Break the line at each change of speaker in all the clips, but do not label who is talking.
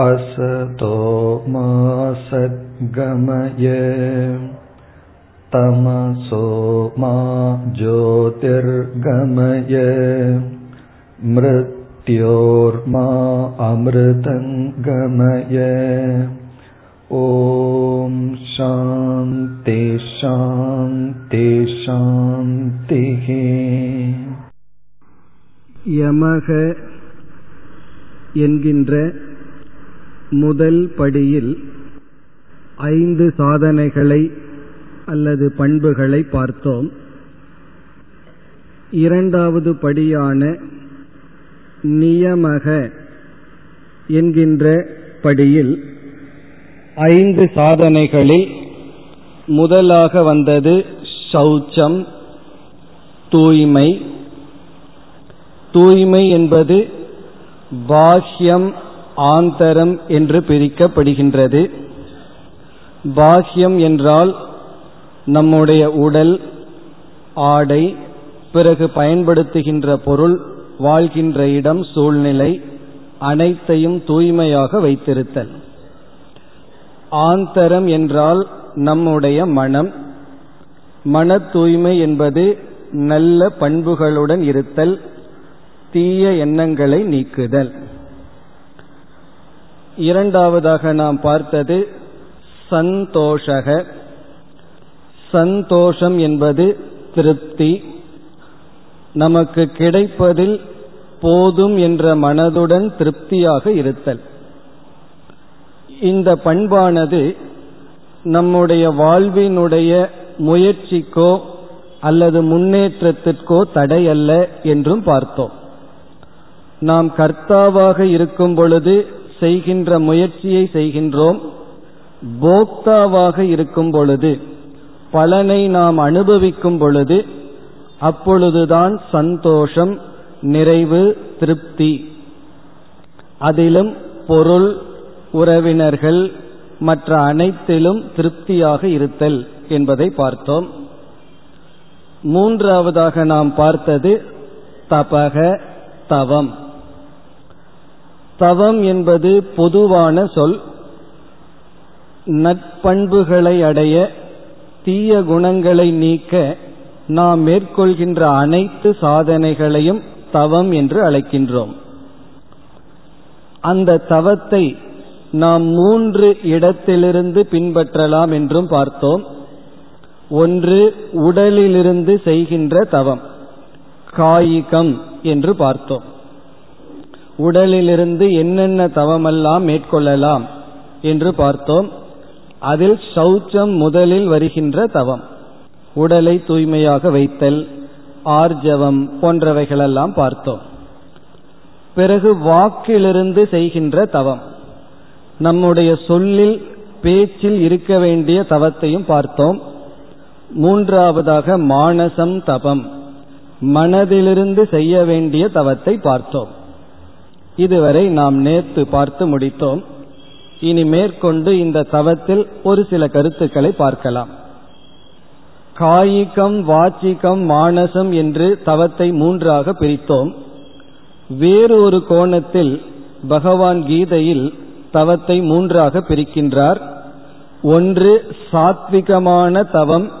असतो मा सद्गमय तमसो मा ज्योतिर्गमय मृत्योर्मा अमृतङ्गमय ॐ शान्ति शान्ति शान्तिः
யமக என்கின்ற முதல் படியில் ஐந்து சாதனைகளை அல்லது பண்புகளை பார்த்தோம். இரண்டாவது படியான நியமக என்கின்ற படியில் ஐந்து சாதனைகளில் முதலாக வந்தது சௌச்சம் தூய்மை. தூய்மை என்பது பாஹ்யம் ஆந்தரம் என்று பிரிக்கப்படுகின்றது. பாஹ்யம் என்றால் நம்முடைய உடல் ஆடை பிறகு பயன்படுத்துகின்ற பொருள் வாழ்கின்ற இடம் சூழ்நிலை அனைத்தையும் தூய்மையாக வைத்திருத்தல். ஆந்தரம் என்றால் நம்முடைய மனம். மன தூய்மை என்பது நல்ல பண்புகளுடன் இருத்தல் தீய எண்ணங்களை நீக்குதல். இரண்டாவதாக நாம் பார்த்தது சந்தோஷக. சந்தோஷம் என்பது திருப்தி. நமக்கு கிடைப்பதில் போதும் என்ற மனதுடன் திருப்தியாக இருத்தல். இந்த பண்பானது நம்முடைய வாழ்வினுடைய முயற்சிக்கோ அல்லது முன்னேற்றத்திற்கோ தடையல்ல என்றும் பார்த்தோம். நாம் கர்த்தாவாக இருக்கும் பொழுது செய்கின்ற முயற்சியை செய்கின்றோம். போக்தாவாக இருக்கும் பொழுது பலனை நாம் அனுபவிக்கும் பொழுது அப்பொழுதுதான் சந்தோஷம் நிறைவு திருப்தி. அதிலும் பொருள் உறவினர்கள் மற்ற அனைத்திலும் திருப்தியாக இருத்தல் என்பதை பார்த்தோம். மூன்றாவதாக நாம் பார்த்தது தபக தவம். தவம் என்பது பொதுவான சொல். நற்பண்புகளை அடைய தீய குணங்களை நீக்க நாம் மேற்கொள்கின்ற அனைத்து சாதனைகளையும் தவம் என்று அழைக்கின்றோம். அந்த தவத்தை நாம் மூன்று இடத்திலிருந்து பின்பற்றலாம் என்றும் பார்த்தோம். ஒன்று உடலிலிருந்து செய்கின்ற தவம் காயிகம் என்று பார்த்தோம். உடலிலிருந்து என்னென்ன தவமெல்லாம் மேற்கொள்ளலாம் என்று பார்த்தோம். அதில் சௌச்சம் முதலில் வருகின்ற தவம். உடலை தூய்மையாக வைத்தல் ஆர்ஜவம் போன்றவைகளெல்லாம் பார்த்தோம். பிறகு வாக்கிலிருந்து செய்கின்ற தவம். நம்முடைய சொல்லில் பேச்சில் இருக்க வேண்டிய தவத்தையும் பார்த்தோம். மூன்றாவதாக மானசம் தபம். மனதிலிருந்து செய்ய வேண்டிய தவத்தை பார்த்தோம். இதுவரை நாம் நேத்து பார்த்து முடித்தோம். இனி மேற்கொண்டு இந்த தவத்தில் ஒரு சில கருத்துக்களை பார்க்கலாம். காயிகம் வாச்சிகம் மானசம் என்று தவத்தை மூன்றாக பிரித்தோம். வேறு ஒரு கோணத்தில் பகவான் கீதையில் தவத்தை மூன்றாக பிரிக்கின்றார். ஒன்று சாத்விகமான தவம்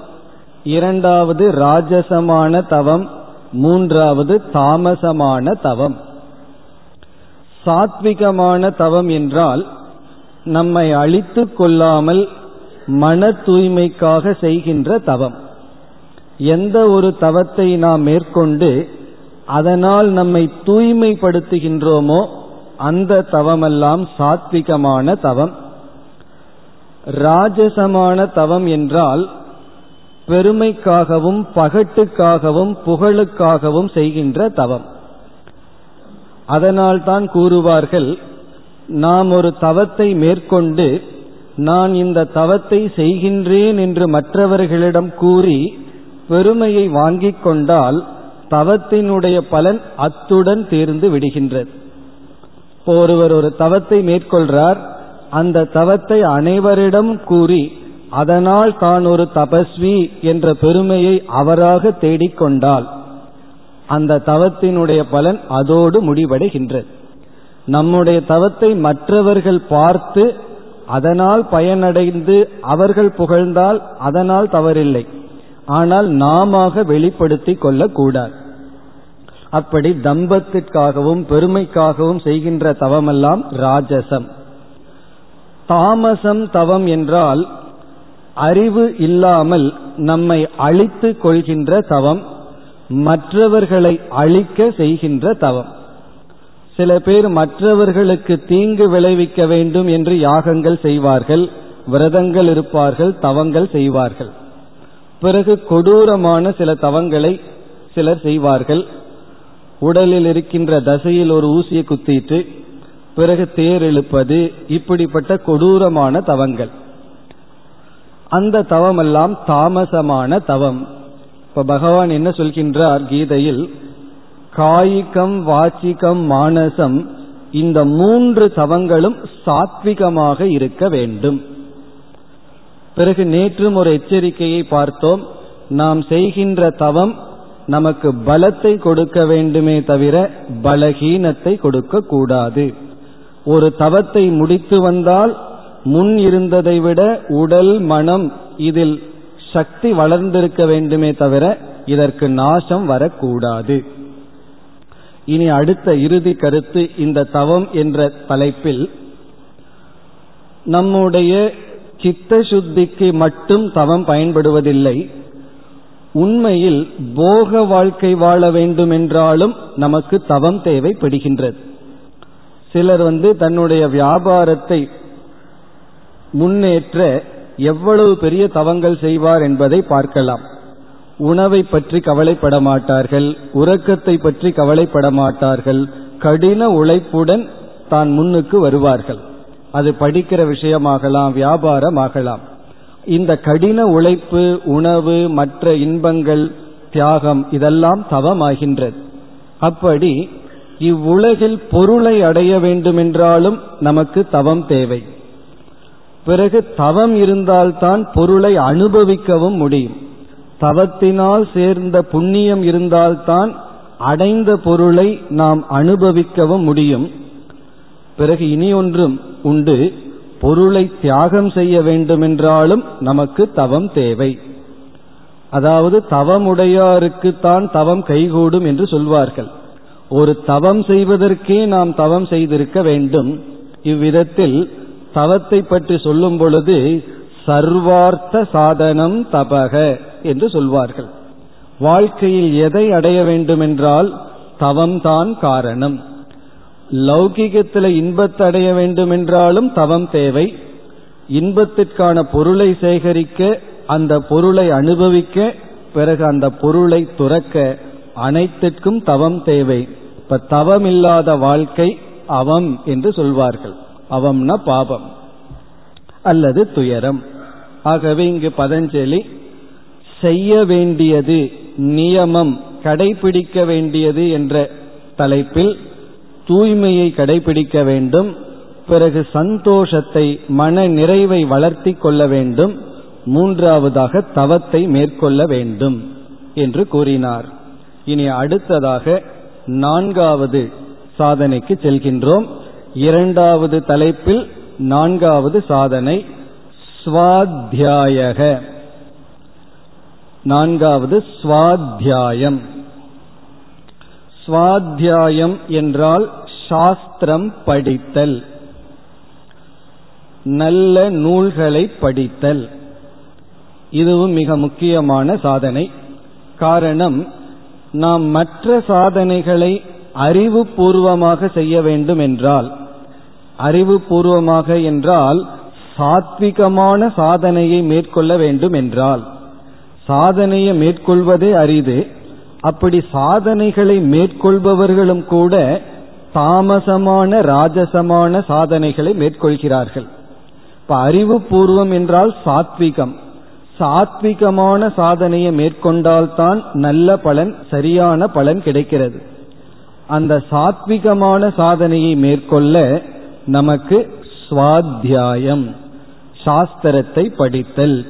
இரண்டாவது ராஜசமான தவம் மூன்றாவது தாமசமான தவம். சாத்விகமான தவம் என்றால் நம்மை அழித்து கொள்ளாமல் மன தூய்மைக்காக செய்கின்ற தவம். எந்த ஒரு தவத்தை நாம் மேற்கொண்டு அதனால் நம்மை தூய்மைப்படுத்துகின்றோமோ அந்த தவமெல்லாம் சாத்விகமான தவம். ராஜசமான தவம் என்றால் பெருமைக்காகவும் பகட்டுக்காகவும் புகழுக்காகவும் செய்கின்ற தவம். அதனால்தான் கூறுவார்கள் நாம் ஒரு தவத்தை மேற்கொண்டு நான் இந்த தவத்தை செய்கின்றேன் என்று மற்றவர்களிடம் கூறி பெருமையை வாங்கிக் கொண்டால் தவத்தினுடைய பலன் அத்துடன் தேர்ந்து விடுகின்றது. ஒருவர் ஒரு தவத்தை மேற்கொள்றார் அந்த தவத்தை அனைவரிடம் கூறி அதனால் தான் ஒரு தபஸ்வி என்ற பெருமையை அவராக தேடிக்கொண்டால் அந்த தவத்தினுடைய பலன் அதோடு முடிவடைகின்றது. நம்முடைய தவத்தை மற்றவர்கள் பார்த்து அதனால் பயனடைந்து அவர்கள் புகழ்ந்தால் அதனால் தவறில்லை. ஆனால் நாம வெளிப்படுத்தி கொள்ளக்கூடாது. அப்படி தம்பத்திற்காகவும் பெருமைக்காகவும் செய்கின்ற தவமெல்லாம் ராஜசம். தாமசம் தவம் என்றால் அறிவு இல்லாமல் நம்மை அழித்து கொள்கின்ற தவம் மற்றவர்களை அழிக்க செய்கின்ற தவம். சில பேர் மற்றவர்களுக்கு தீங்கு விளைவிக்க வேண்டும் என்று யாகங்கள் செய்வார்கள் விரதங்கள் இருப்பார்கள் தவங்கள் செய்வார்கள். பிறகு கொடூரமான சில தவங்களை சிலர் செய்வார்கள். உடலில் இருக்கின்ற தசையில் ஒரு ஊசியை குத்திட்டு பிறகு தேர் இழுப்பது இப்படிப்பட்ட கொடூரமான தவங்கள். அந்த தவமெல்லாம் தாமசமான தவம். இப்ப பகவான் என்ன சொல்கின்றார் கீதையில்? காய்கம் வாச்சிகம் மானசம் இந்த மூன்று தவங்களும் சாத்விகமாக இருக்க வேண்டும். பிறகு நேற்றும் ஒரு எச்சரிக்கையை பார்த்தோம். நாம் செய்கின்ற தவம் நமக்கு பலத்தை கொடுக்க வேண்டுமே தவிர பலகீனத்தை கொடுக்க கூடாது. ஒரு தவத்தை முடித்து வந்தால் முன் இருந்ததை விட உடல் மனம் இதில் சக்தி வளர்ந்திருக்க வேண்டுமே தவிர இதற்கு நாசம் வரக்கூடாது. இனி அடுத்த இறுதி கருத்து இந்த தவம் என்ற தலைப்பில் நம்முடைய சித்த சுத்திக்கு மட்டும் தவம் பயன்படுவதில்லை. உண்மையில் போக வாழ்க்கை வாழ வேண்டும் என்றாலும் நமக்கு தவம் தேவைப்படுகின்றது. சிலர் வந்து தன்னுடைய வியாபாரத்தை முன்னேற்ற எவ்வளவு பெரிய தவங்கள் செய்வார் என்பதை பார்க்கலாம். உணவை பற்றி கவலைப்பட மாட்டார்கள் உறக்கத்தை பற்றி கவலைப்பட மாட்டார்கள் கடின உழைப்புடன் தான் முன்னுக்கு வருவார்கள். அது படிக்கிற விஷயமாகலாம் வியாபாரமாகலாம் இந்த கடின உழைப்பு உணவு மற்ற இன்பங்கள் தியாகம் இதெல்லாம் தவமாகின்றது. அப்படி இவ்வுலகில் பொருளை அடைய வேண்டுமென்றாலும் நமக்கு தவம் தேவை. பிறகு தவம் இருந்தால்தான் பொருளை அனுபவிக்கவும் முடியும். தவத்தினால் சேர்ந்த புண்ணியம் இருந்தால்தான் அடைந்த பொருளை நாம் அனுபவிக்கவும் முடியும். பிறகு இனி ஒன்றும் உண்டு. பொருளை தியாகம் செய்ய வேண்டுமென்றாலும் நமக்கு தவம் தேவை. அதாவது தவமுடையாருக்குத்தான் தவம் கைகூடும் என்று சொல்வார்கள். ஒரு தவம் செய்வதற்கே நாம் தவம் செய்திருக்க வேண்டும். இவ்விதத்தில் தவத்தை பற்றி சொல்லும் பொழுது சர்வார்த்த சாதனம் தபக என்று சொல்வார்கள். வாழ்க்கையில் எதை அடைய வேண்டுமென்றால் தவம்தான் காரணம். லௌகிகத்தில் இன்பத்தை அடைய வேண்டுமென்றாலும் தவம் தேவை. இன்பத்திற்கான பொருளை சேகரிக்க அந்த பொருளை அனுபவிக்க பிறகு அந்த பொருளை துறக்க அனைத்திற்கும் தவம் தேவை. இப்ப தவம் இல்லாத வாழ்க்கை அவம் என்று சொல்வார்கள். அவம்னா பாபம். அல்லது துயரம். ஆகவே இங்கு பதஞ்சலி செய்ய வேண்டியது நியமம் கடைபிடிக்க வேண்டியது என்ற தலைப்பில் தூய்மையை கடைபிடிக்க வேண்டும் பிறகு சந்தோஷத்தை மன நிறைவை வளர்த்தி கொள்ள வேண்டும் மூன்றாவதாக தவத்தை மேற்கொள்ள வேண்டும் என்று கூறினார். இனி அடுத்ததாக நான்காவது சாதனைக்கு செல்கின்றோம். இரண்டாவது தலைப்பில் நான்காவது சாதனை ஸ்வாத்தியாயக நான்காவது ஸ்வாத்தியாயம் ஸ்வாத்தியாயம் என்றால் சாஸ்திரம் படித்தல். நல்ல நூல்களை படித்தல். இதுவும் மிக முக்கியமான சாதனை. காரணம் நாம் மற்ற சாதனைகளை அறிவுபூர்வமாக செய்ய வேண்டும் என்றால் அறிவுபூர்வமாக என்றால் சாத்விகமான சாதனையை மேற்கொள்ள வேண்டும் என்றால். சாதனையை மேற்கொள்வதே அரிது. அப்படி சாதனைகளை மேற்கொள்பவர்களும் கூட தாமசமான ராஜசமான சாதனைகளை மேற்கொள்கிறார்கள். இப்ப அறிவுபூர்வம் என்றால் சாத்விகம். சாத்விகமான சாதனையை மேற்கொண்டால்தான் நல்ல பலன் சரியான பலன் கிடைக்கிறது. அந்த சாத்விகமான சாதனையை மேற்கொள்ள நமக்கு சுவாத்தியாயம் சாஸ்திரத்தை படித்தல்.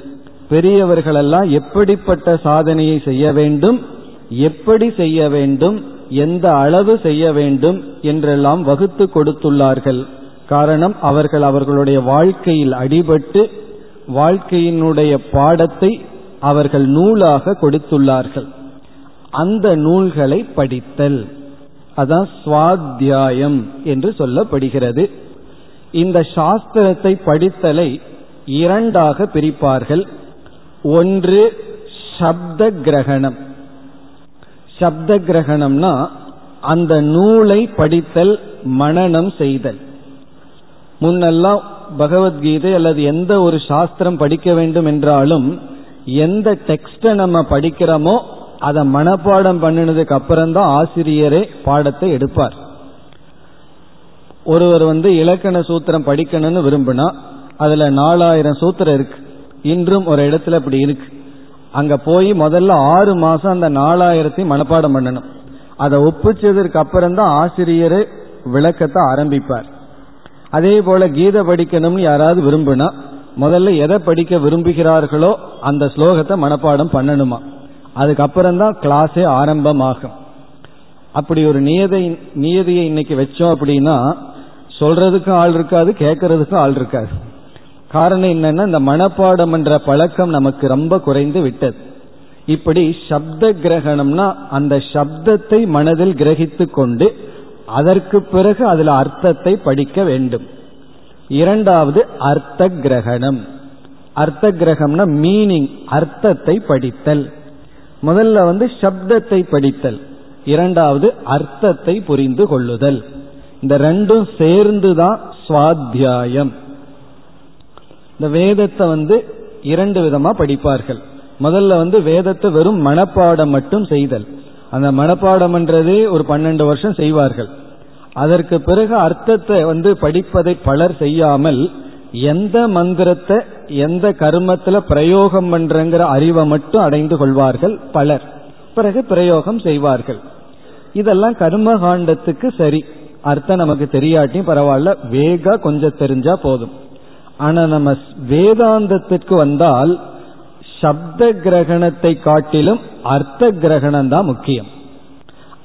பெரியவர்களெல்லாம் எப்படிப்பட்ட சாதனையை செய்ய வேண்டும் எப்படி செய்ய வேண்டும் எந்த அளவு செய்ய வேண்டும் என்றெல்லாம் வகுத்து கொடுத்துள்ளார்கள். காரணம் அவர்கள் அவர்களுடைய வாழ்க்கையில் அடிபட்டு வாழ்க்கையினுடைய பாடத்தை அவர்கள் நூலாக கொடுத்துள்ளார்கள். அந்த நூல்களை படித்தல். அதான் சுவாத்தியாயம் என்று சொல்லப்படுகிறது. இந்த சாஸ்திரத்தை படித்தலை இரண்டாக பிரிப்பார்கள். ஒன்று சப்த கிரகணம் சப்த கிரகணம்னா அந்த நூலை படித்தல் மனநம் செய்தல். முன்னெல்லாம் பகவத்கீதை அல்லது எந்த ஒரு சாஸ்திரம் படிக்க வேண்டும் என்றாலும் எந்த டெக்ஸ்டை நம்ம படிக்கிறோமோ அதை மனப்பாடம் பண்ணினதுக்கு அப்புறம் தான் ஆசிரியரே பாடத்தை எடுப்பார். ஒருவர் வந்து இலக்கண சூத்திரம் படிக்கணும்னு விரும்பினா அதுல நாலாயிரம் சூத்திரம் இருக்கு. இன்றும் ஒரு இடத்துல அப்படி இருக்கு. அங்க போய் முதல்ல ஆறு மாசம் அந்த நாலாயிரத்தையும் மனப்பாடம் பண்ணணும். அதை ஒப்பிச்சதற்கு அப்புறம் தான் ஆசிரியர் விளக்கத்தை ஆரம்பிப்பார். அதே போல கீதை படிக்கணும்னு யாராவது விரும்பினா முதல்ல எதை படிக்க விரும்புகிறார்களோ அந்த ஸ்லோகத்தை மனப்பாடம் பண்ணணுமா. அதுக்கப்புறம் தான் கிளாஸே ஆரம்பமாகும். அப்படி ஒரு நியதை நியதியை இன்னைக்கு வச்சோம் அப்படின்னா சொல்றதுக்கும் ஆள் இருக்காது கேட்கறதுக்கும் ஆள் இருக்காது. காரணம் என்னன்னா இந்த மனப்பாடம் என்ற பழக்கம் நமக்கு ரொம்ப குறைந்து விட்டது. இப்படி சப்த கிரகணம்னா அந்த சப்தத்தை மனதில் கிரகித்து கொண்டு அதற்கு பிறகு அதுல அர்த்தத்தை படிக்க வேண்டும். இரண்டாவது அர்த்த கிரகணம். அர்த்த கிரகம்னா மீனிங் அர்த்தத்தை படித்தல். முதல்ல வந்து சப்தத்தை படித்தல். இரண்டாவது அர்த்தத்தை புரிந்து கொள்ளுதல். இந்த ரெண்டும் சேர்ந்துதான் சுவாத்தியாயம். இந்த வேதத்தை வந்து இரண்டு விதமா படிப்பார்கள். முதல்ல வந்து வேதத்தை வெறும் மனப்பாடம் மட்டும் செய்தல். அந்த மனப்பாடம்ன்றதே ஒரு பன்னெண்டு வருஷம் செய்வார்கள். அதற்கு பிறகு அர்த்தத்தை வந்து படிப்பதை பலர் செய்யாமல் எந்த மந்திரத்தை எந்த கர்மத்துல பிரயோகம் பண்றங்கிற அறிவை மட்டும் அடைந்து கொள்வார்கள் பலர். பிறகு பிரயோகம் செய்வார்கள். இதெல்லாம் கர்ம காண்டத்துக்கு சரி. அர்த்தம் நமக்கு தெரியாட்டியும் பரவாயில்ல வேகா கொஞ்சம் தெரிஞ்சா போதும். ஆனா நம்ம வேதாந்தத்திற்கு வந்தால் சப்த கிரகணத்தை காட்டிலும் அர்த்த கிரகணம் தான் முக்கியம்.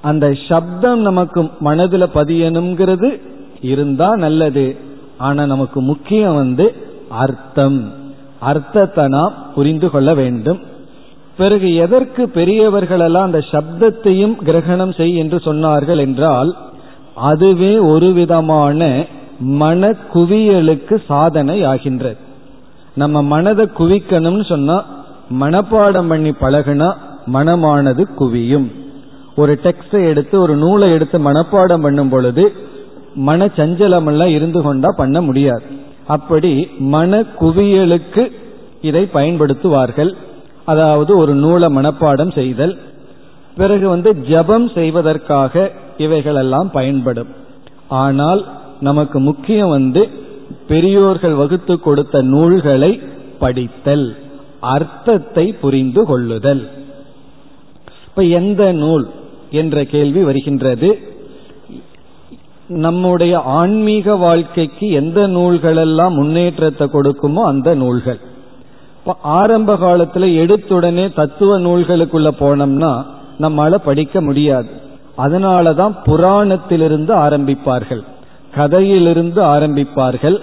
அந்த சப்தம் நமக்கு மனதில் பதியணுங்கிறது இருந்தா நல்லது. ஆனா நமக்கு முக்கியம் வந்து அர்த்தம். அர்த்தத்தை நாம் புரிந்து கொள்ள வேண்டும். பிறகு எதற்கு பெரியவர்களெல்லாம் அந்த சப்தத்தையும் கிரகணம் செய் என்று சொன்னார்கள் என்றால் அதுவே ஒரு விதமான மன குவியலுக்கு சாதனை ஆகின்றது நம்ம மனதை குவிக்கணும்னு சொன்னா மனப்பாடம் பண்ணி பழகுனா மனமானது குவியும். ஒரு டெக்ஸ்டை எடுத்து ஒரு நூலை எடுத்து மனப்பாடம் பண்ணும் பொழுது மன சஞ்சலம் எல்லாம் இருந்து கொண்டா பண்ண முடியாது. அப்படி மன குவியலுக்கு இதை பயன்படுத்துவார்கள். அதாவது ஒரு நூலை மனப்பாடம் செய்தல் பிறகு வந்து ஜபம் செய்வதற்காக இவைகளெல்லாம் பயன்படும். ஆனால் நமக்கு முக்கியம் வந்து பெரியோர்கள் வகுத்து கொடுத்த நூல்களை படித்தல் அர்த்தத்தை புரிந்து கொள்ளுதல். இப்ப எந்த நூல் என்ற கேள்வி வருகின்றது? நம்முடைய ஆன்மீக வாழ்க்கைக்கு எந்த நூல்களெல்லாம் முன்னேற்றத்தை கொடுக்குமோ அந்த நூல்கள். இப்ப ஆரம்ப காலத்துல எடுத்துடனே தத்துவ நூல்களுக்குள்ள போனோம்னா நம்மால படிக்க முடியாது. அதனாலதான் புராணத்திலிருந்து ஆரம்பிப்பார்கள் கதையிலிருந்து ஆரம்பிப்பார்கள்.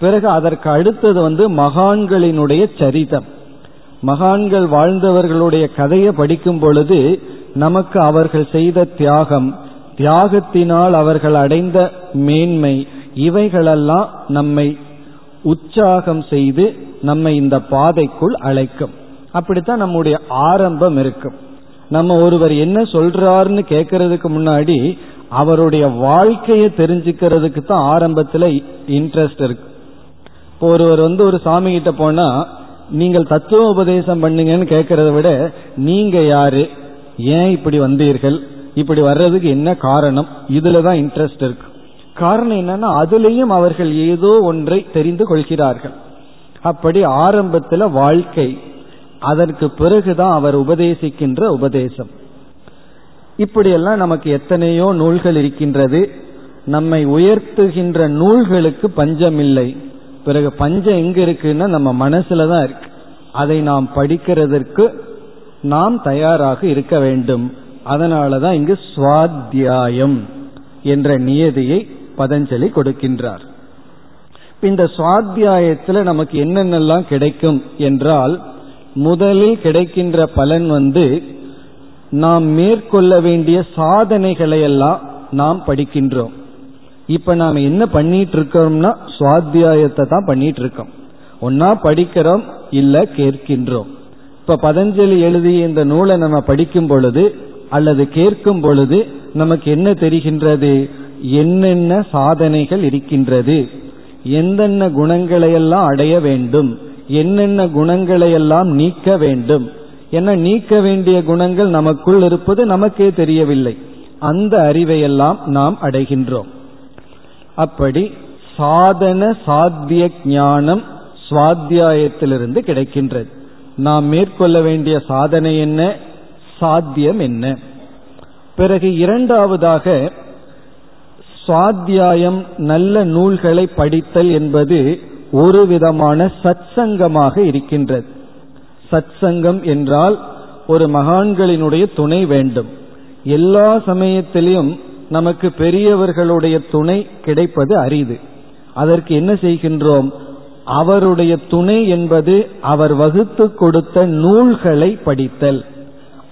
பிறகு அதற்கு அடுத்தது வந்து மகான்களினுடைய சரிதம். மகான்கள் வாழ்ந்தவர்களுடைய கதையை படிக்கும் பொழுது நமக்கு அவர்கள் செய்த தியாகம் தியாகத்தினால் அவர்கள் அடைந்த மேன்மை இவைகளெல்லாம் நம்மை உற்சாகம் செய்து நம்மை இந்த பாதைக்குள் அழைக்கும். அப்படித்தான் நம்முடைய ஆரம்பம் இருக்கும். நம்ம ஒருவர் என்ன சொல்றாருன்னு கேட்கறதுக்கு முன்னாடி அவருடைய வாழ்க்கையை தெரிஞ்சுக்கிறதுக்கு தான் ஆரம்பத்துல இன்ட்ரெஸ்ட் இருக்கு. இப்போ ஒருவர் வந்து ஒரு சாமி கிட்ட போனா நீங்கள் தத்துவ உபதேசம் பண்ணுங்கன்னு கேட்கறத விட நீங்க யாரு? ஏன் இப்படி வந்தீர்கள்? இப்படி வர்றதுக்கு என்ன காரணம்? இதுல தான் இன்ட்ரெஸ்ட் இருக்கு. காரணம் என்னன்னா அதுலேயும் அவர்கள் ஏதோ ஒன்றை தெரிந்து கொள்கிறார்கள். அப்படி ஆரம்பத்துல வாழ்க்கை. அதற்கு பிறகுதான் அவர் உபதேசிக்கின்ற உபதேசம். இப்படியெல்லாம் நமக்கு எத்தனையோ நூல்கள் இருக்கின்றது. நம்மை உயர்த்துகின்ற நூல்களுக்கு பஞ்சம் இல்லை பிறகு பஞ்சம் எங்க இருக்குன்னா நம்ம மனசுல தான் இருக்கு. அதை நாம் படிக்கிறதற்கு நாம் தயாராக இருக்க வேண்டும். அதனாலதான் இங்கு சுவாத்தியாயம் என்ற நியதியை பதஞ்சலி கொடுக்கின்றார். இந்த சுவாத்தியாயத்தில் நமக்கு என்னென்னலாம் கிடைக்கும் என்றால் முதலில் கிடைக்கின்ற பலன் வந்து நாம் மேற்கொள்ள வேண்டிய சாதனைகளை எல்லாம் நாம் படிக்கின்றோம். இப்ப நாம் என்ன பண்ணிட்டு இருக்கோம்னா சுவாத்தியாயத்தை தான் பண்ணிட்டு இருக்கோம் ஒன்னா படிக்கிறோம் இல்ல கேட்கின்றோம். இப்ப பதஞ்சலி எழுதிய இந்த நூலை நம்ம படிக்கும் பொழுது அல்லது கேட்கும் பொழுது நமக்கு என்ன தெரிகின்றது? என்னென்ன சாதனைகள் இருக்கின்றது? எந்தென்ன குணங்களையெல்லாம் அடைய வேண்டும்? என்னென்ன குணங்களை எல்லாம் நீக்க வேண்டும்? என நீக்க வேண்டிய குணங்கள் நமக்குள் இருப்பது நமக்கே தெரியவில்லை. அந்த அறிவையெல்லாம் நாம் அடைகின்றோம். அப்படி சாதன சாத்திய ஞானம் சுவாத்தியாயத்திலிருந்து கிடைக்கின்றது. நாம் மேற்கொள்ள வேண்டிய சாதனை என்ன? சாத்தியம் என்ன? பிறகு இரண்டாவதாக சுவாத்தியாயம் நல்ல நூல்களை படித்தல் என்பது ஒரு விதமான சத்சங்கமாக இருக்கின்றது. சத்சங்கம் என்றால் ஒரு மகான்களினுடைய துணை வேண்டும். எல்லா சமயத்திலும் நமக்கு பெரியவர்களுடைய துணை கிடைப்பது அரிது. அதற்கு என்ன செய்கின்றோம்? அவருடைய துணை என்பது அவர் வகுத்து கொடுத்த நூல்களை படித்தல்.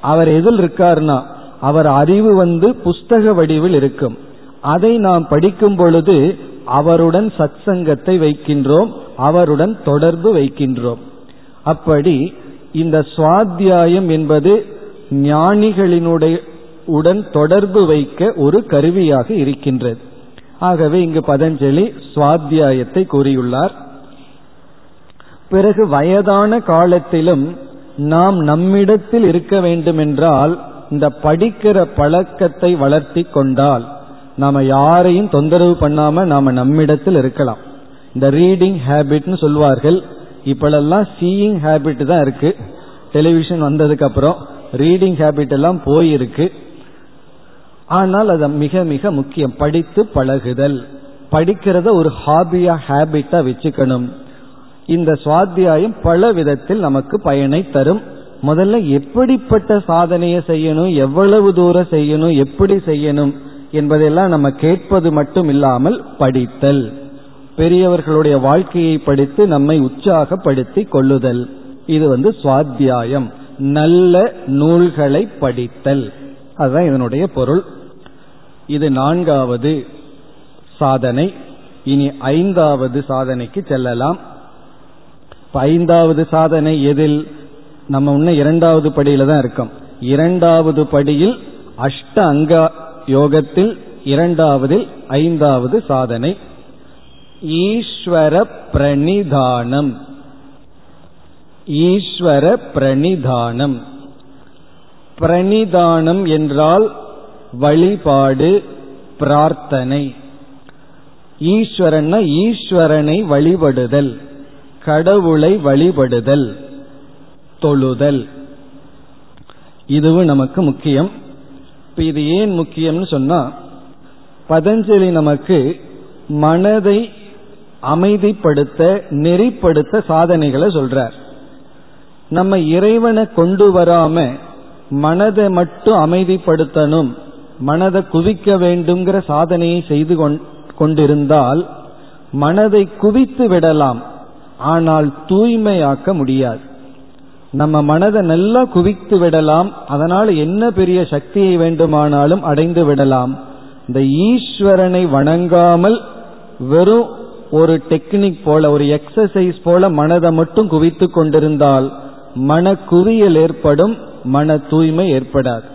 அவர் எதில் இருக்கார்னா அவர் அறிவு வந்து புஸ்தக வடிவில் இருக்கும். அதை நாம் படிக்கும் பொழுது அவருடன் சத்சங்கத்தை வைக்கின்றோம் அவருடன் தொடர்பு வைக்கின்றோம். அப்படி இந்த சுவாத்தியாயம் என்பது ஞானிகளினுடைய உடன் தொடர்பு வைக்க ஒரு கருவியாக இருக்கின்றது. ஆகவே இங்கு பதஞ்சலி சுவாத்தியாயத்தை கூறியுள்ளார். பிறகு வயதான காலத்திலும் நாம் நம்மிடத்தில் இருக்க வேண்டுமென்றால் இந்த படிக்கிற பழக்கத்தை வளர்த்தி கொண்டால் நாம யாரையும் தொந்தரவு பண்ணாம நாம நம்மிடத்தில் இருக்கலாம். இந்த ரீடிங் ஹேபிட்னு சொல்வார்கள். இப்பெல்லாம் சீயிங் ஹேபிட் தான் இருக்கு. டெலிவிஷன் வந்ததுக்கு அப்புறம் ரீடிங் ஹேபிட் எல்லாம் போயிருக்கு. ஆனால் அது மிக மிக முக்கியம். படித்து பழகுதல். படிக்கிறத ஒரு ஹாபியா ஹேபிட்டா வச்சுக்கணும். இந்த சுவாத்தியாயம் பல விதத்தில் நமக்கு பயனை தரும். முதல்ல எப்படிப்பட்ட சாதனையை செய்யணும்? எவ்வளவு தூரம் செய்யணும்? எப்படி செய்யணும்? என்பதெல்லாம் நம்ம கேட்பது மட்டும் இல்லாமல் படித்தல். பெரியவர்களுடைய வாழ்க்கையை படித்து நம்மை உற்சாகப்படுத்தி கொள்ளுதல். இது வந்து சுவாத்தியாயம். நல்ல நூல்களை படித்தல். அதுதான் இதனுடைய பொருள். இது நான்காவது சாதனை. இனி ஐந்தாவது சாதனைக்கு செல்லலாம். ஐந்தாவது சாதனை எதில்? நம்ம இன்னும் இரண்டாவது படியில தான் இருக்கோம். இரண்டாவது படியில் அஷ்ட அங்க யோகத்தில் இரண்டாவதில் ஐந்தாவது சாதனை. ஈஸ்வர பிரணிதானம் ஈஸ்வர பிரணிதானம் பிரணிதானம் என்றால் வழிபாடு பிரார்த்தனை. ஈஸ்வரன்னா ஈஸ்வரனை வழிபடுதல் கடவுளை வழிபடுதல் தொழுதல். இதுவும் நமக்கு முக்கியம். இப்ப இது ஏன் முக்கியம்னு சொன்னா பதஞ்சலி நமக்கு மனதை அமைதிப்படுத்த நெறிப்படுத்த சாதனைகளை சொல்றார். நம்ம இறைவனை கொண்டு வராம மனதை மட்டும் அமைதிப்படுத்தணும் மனதை குவிக்க வேண்டுங்கிற சாதனையை செய்து கொண்டிருந்தால் மனதை குவித்து விடலாம் ஆனால் தூய்மையாக்க முடியாது. நம்ம மனதை நல்லா குவித்து விடலாம். அதனால் என்ன பெரிய சக்தியை வேண்டுமானாலும் அடைந்து விடலாம். இந்த ஈஸ்வரனை வணங்காமல் வெறும் ஒரு டெக்னிக் போல ஒரு எக்ஸசைஸ் போல மனதை மட்டும் குவித்து கொண்டிருந்தால் மன குவியல் ஏற்படும் மன தூய்மை ஏற்படாது.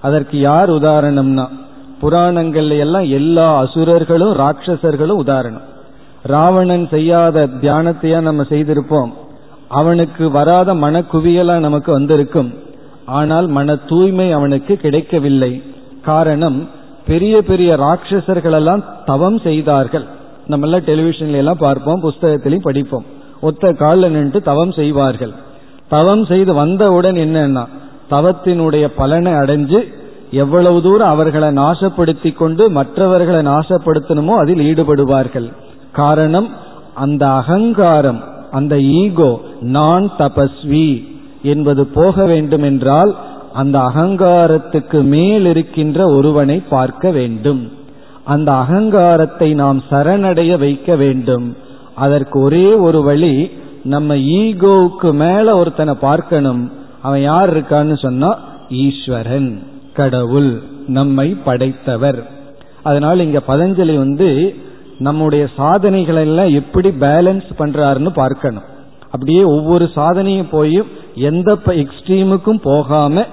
அதற்கு யார் உதாரணம்னா புராணங்கள்ல எல்லாம் எல்லா அசுரர்களும் ராட்சசர்களும் உதாரணம். ராவணன் செய்யாத தியானத்தையா நம்ம செய்திருப்போம். அவனுக்கு வராத மன நமக்கு வந்திருக்கும். ஆனால் மன தூய்மை அவனுக்கு கிடைக்கவில்லை. காரணம் பெரிய பெரிய ராட்சசர்கள் எல்லாம் தவம் செய்தார்கள். நம்ம எல்லாம் டெலிவிஷன்ல எல்லாம் பார்ப்போம் புஸ்தகத்திலையும் படிப்போம். ஒத்த காலில் நின்று தவம் செய்வார்கள். தவம் செய்து வந்தவுடன் என்னன்னா தவத்தினுடைய பலனை அடைஞ்சு எவ்வளவு தூரம் அவர்களை நாசப்படுத்தி கொண்டு மற்றவர்களை நாசப்படுத்தணுமோ அதில் ஈடுபடுவார்கள். காரணம் அந்த அகங்காரம். அந்த ஈகோ நான் தபஸ்வி என்பது போக வேண்டும் என்றால் அந்த அகங்காரத்துக்கு மேல் இருக்கின்ற ஒருவனை பார்க்க வேண்டும். அந்த அகங்காரத்தை நாம் சரணடைய வைக்க வேண்டும். அதற்கு ஒரே ஒரு வழி நம்ம ஈகோவுக்கு மேல ஒருத்தனை பார்க்கணும். அவன் யார் இருக்கான்னு சொன்னா ஈஸ்வரன் கடவுள் நம்மை படைத்தவர். அதனால் இங்க பதஞ்சலி வந்து நம்முடைய சாதனைகளை எல்லாம் எப்படி பேலன்ஸ் பண்றாருன்னு பார்க்கணும். அப்படியே ஒவ்வொரு சாதனையும் போய் எந்த எக்ஸ்ட்ரீமுக்கும் போகாம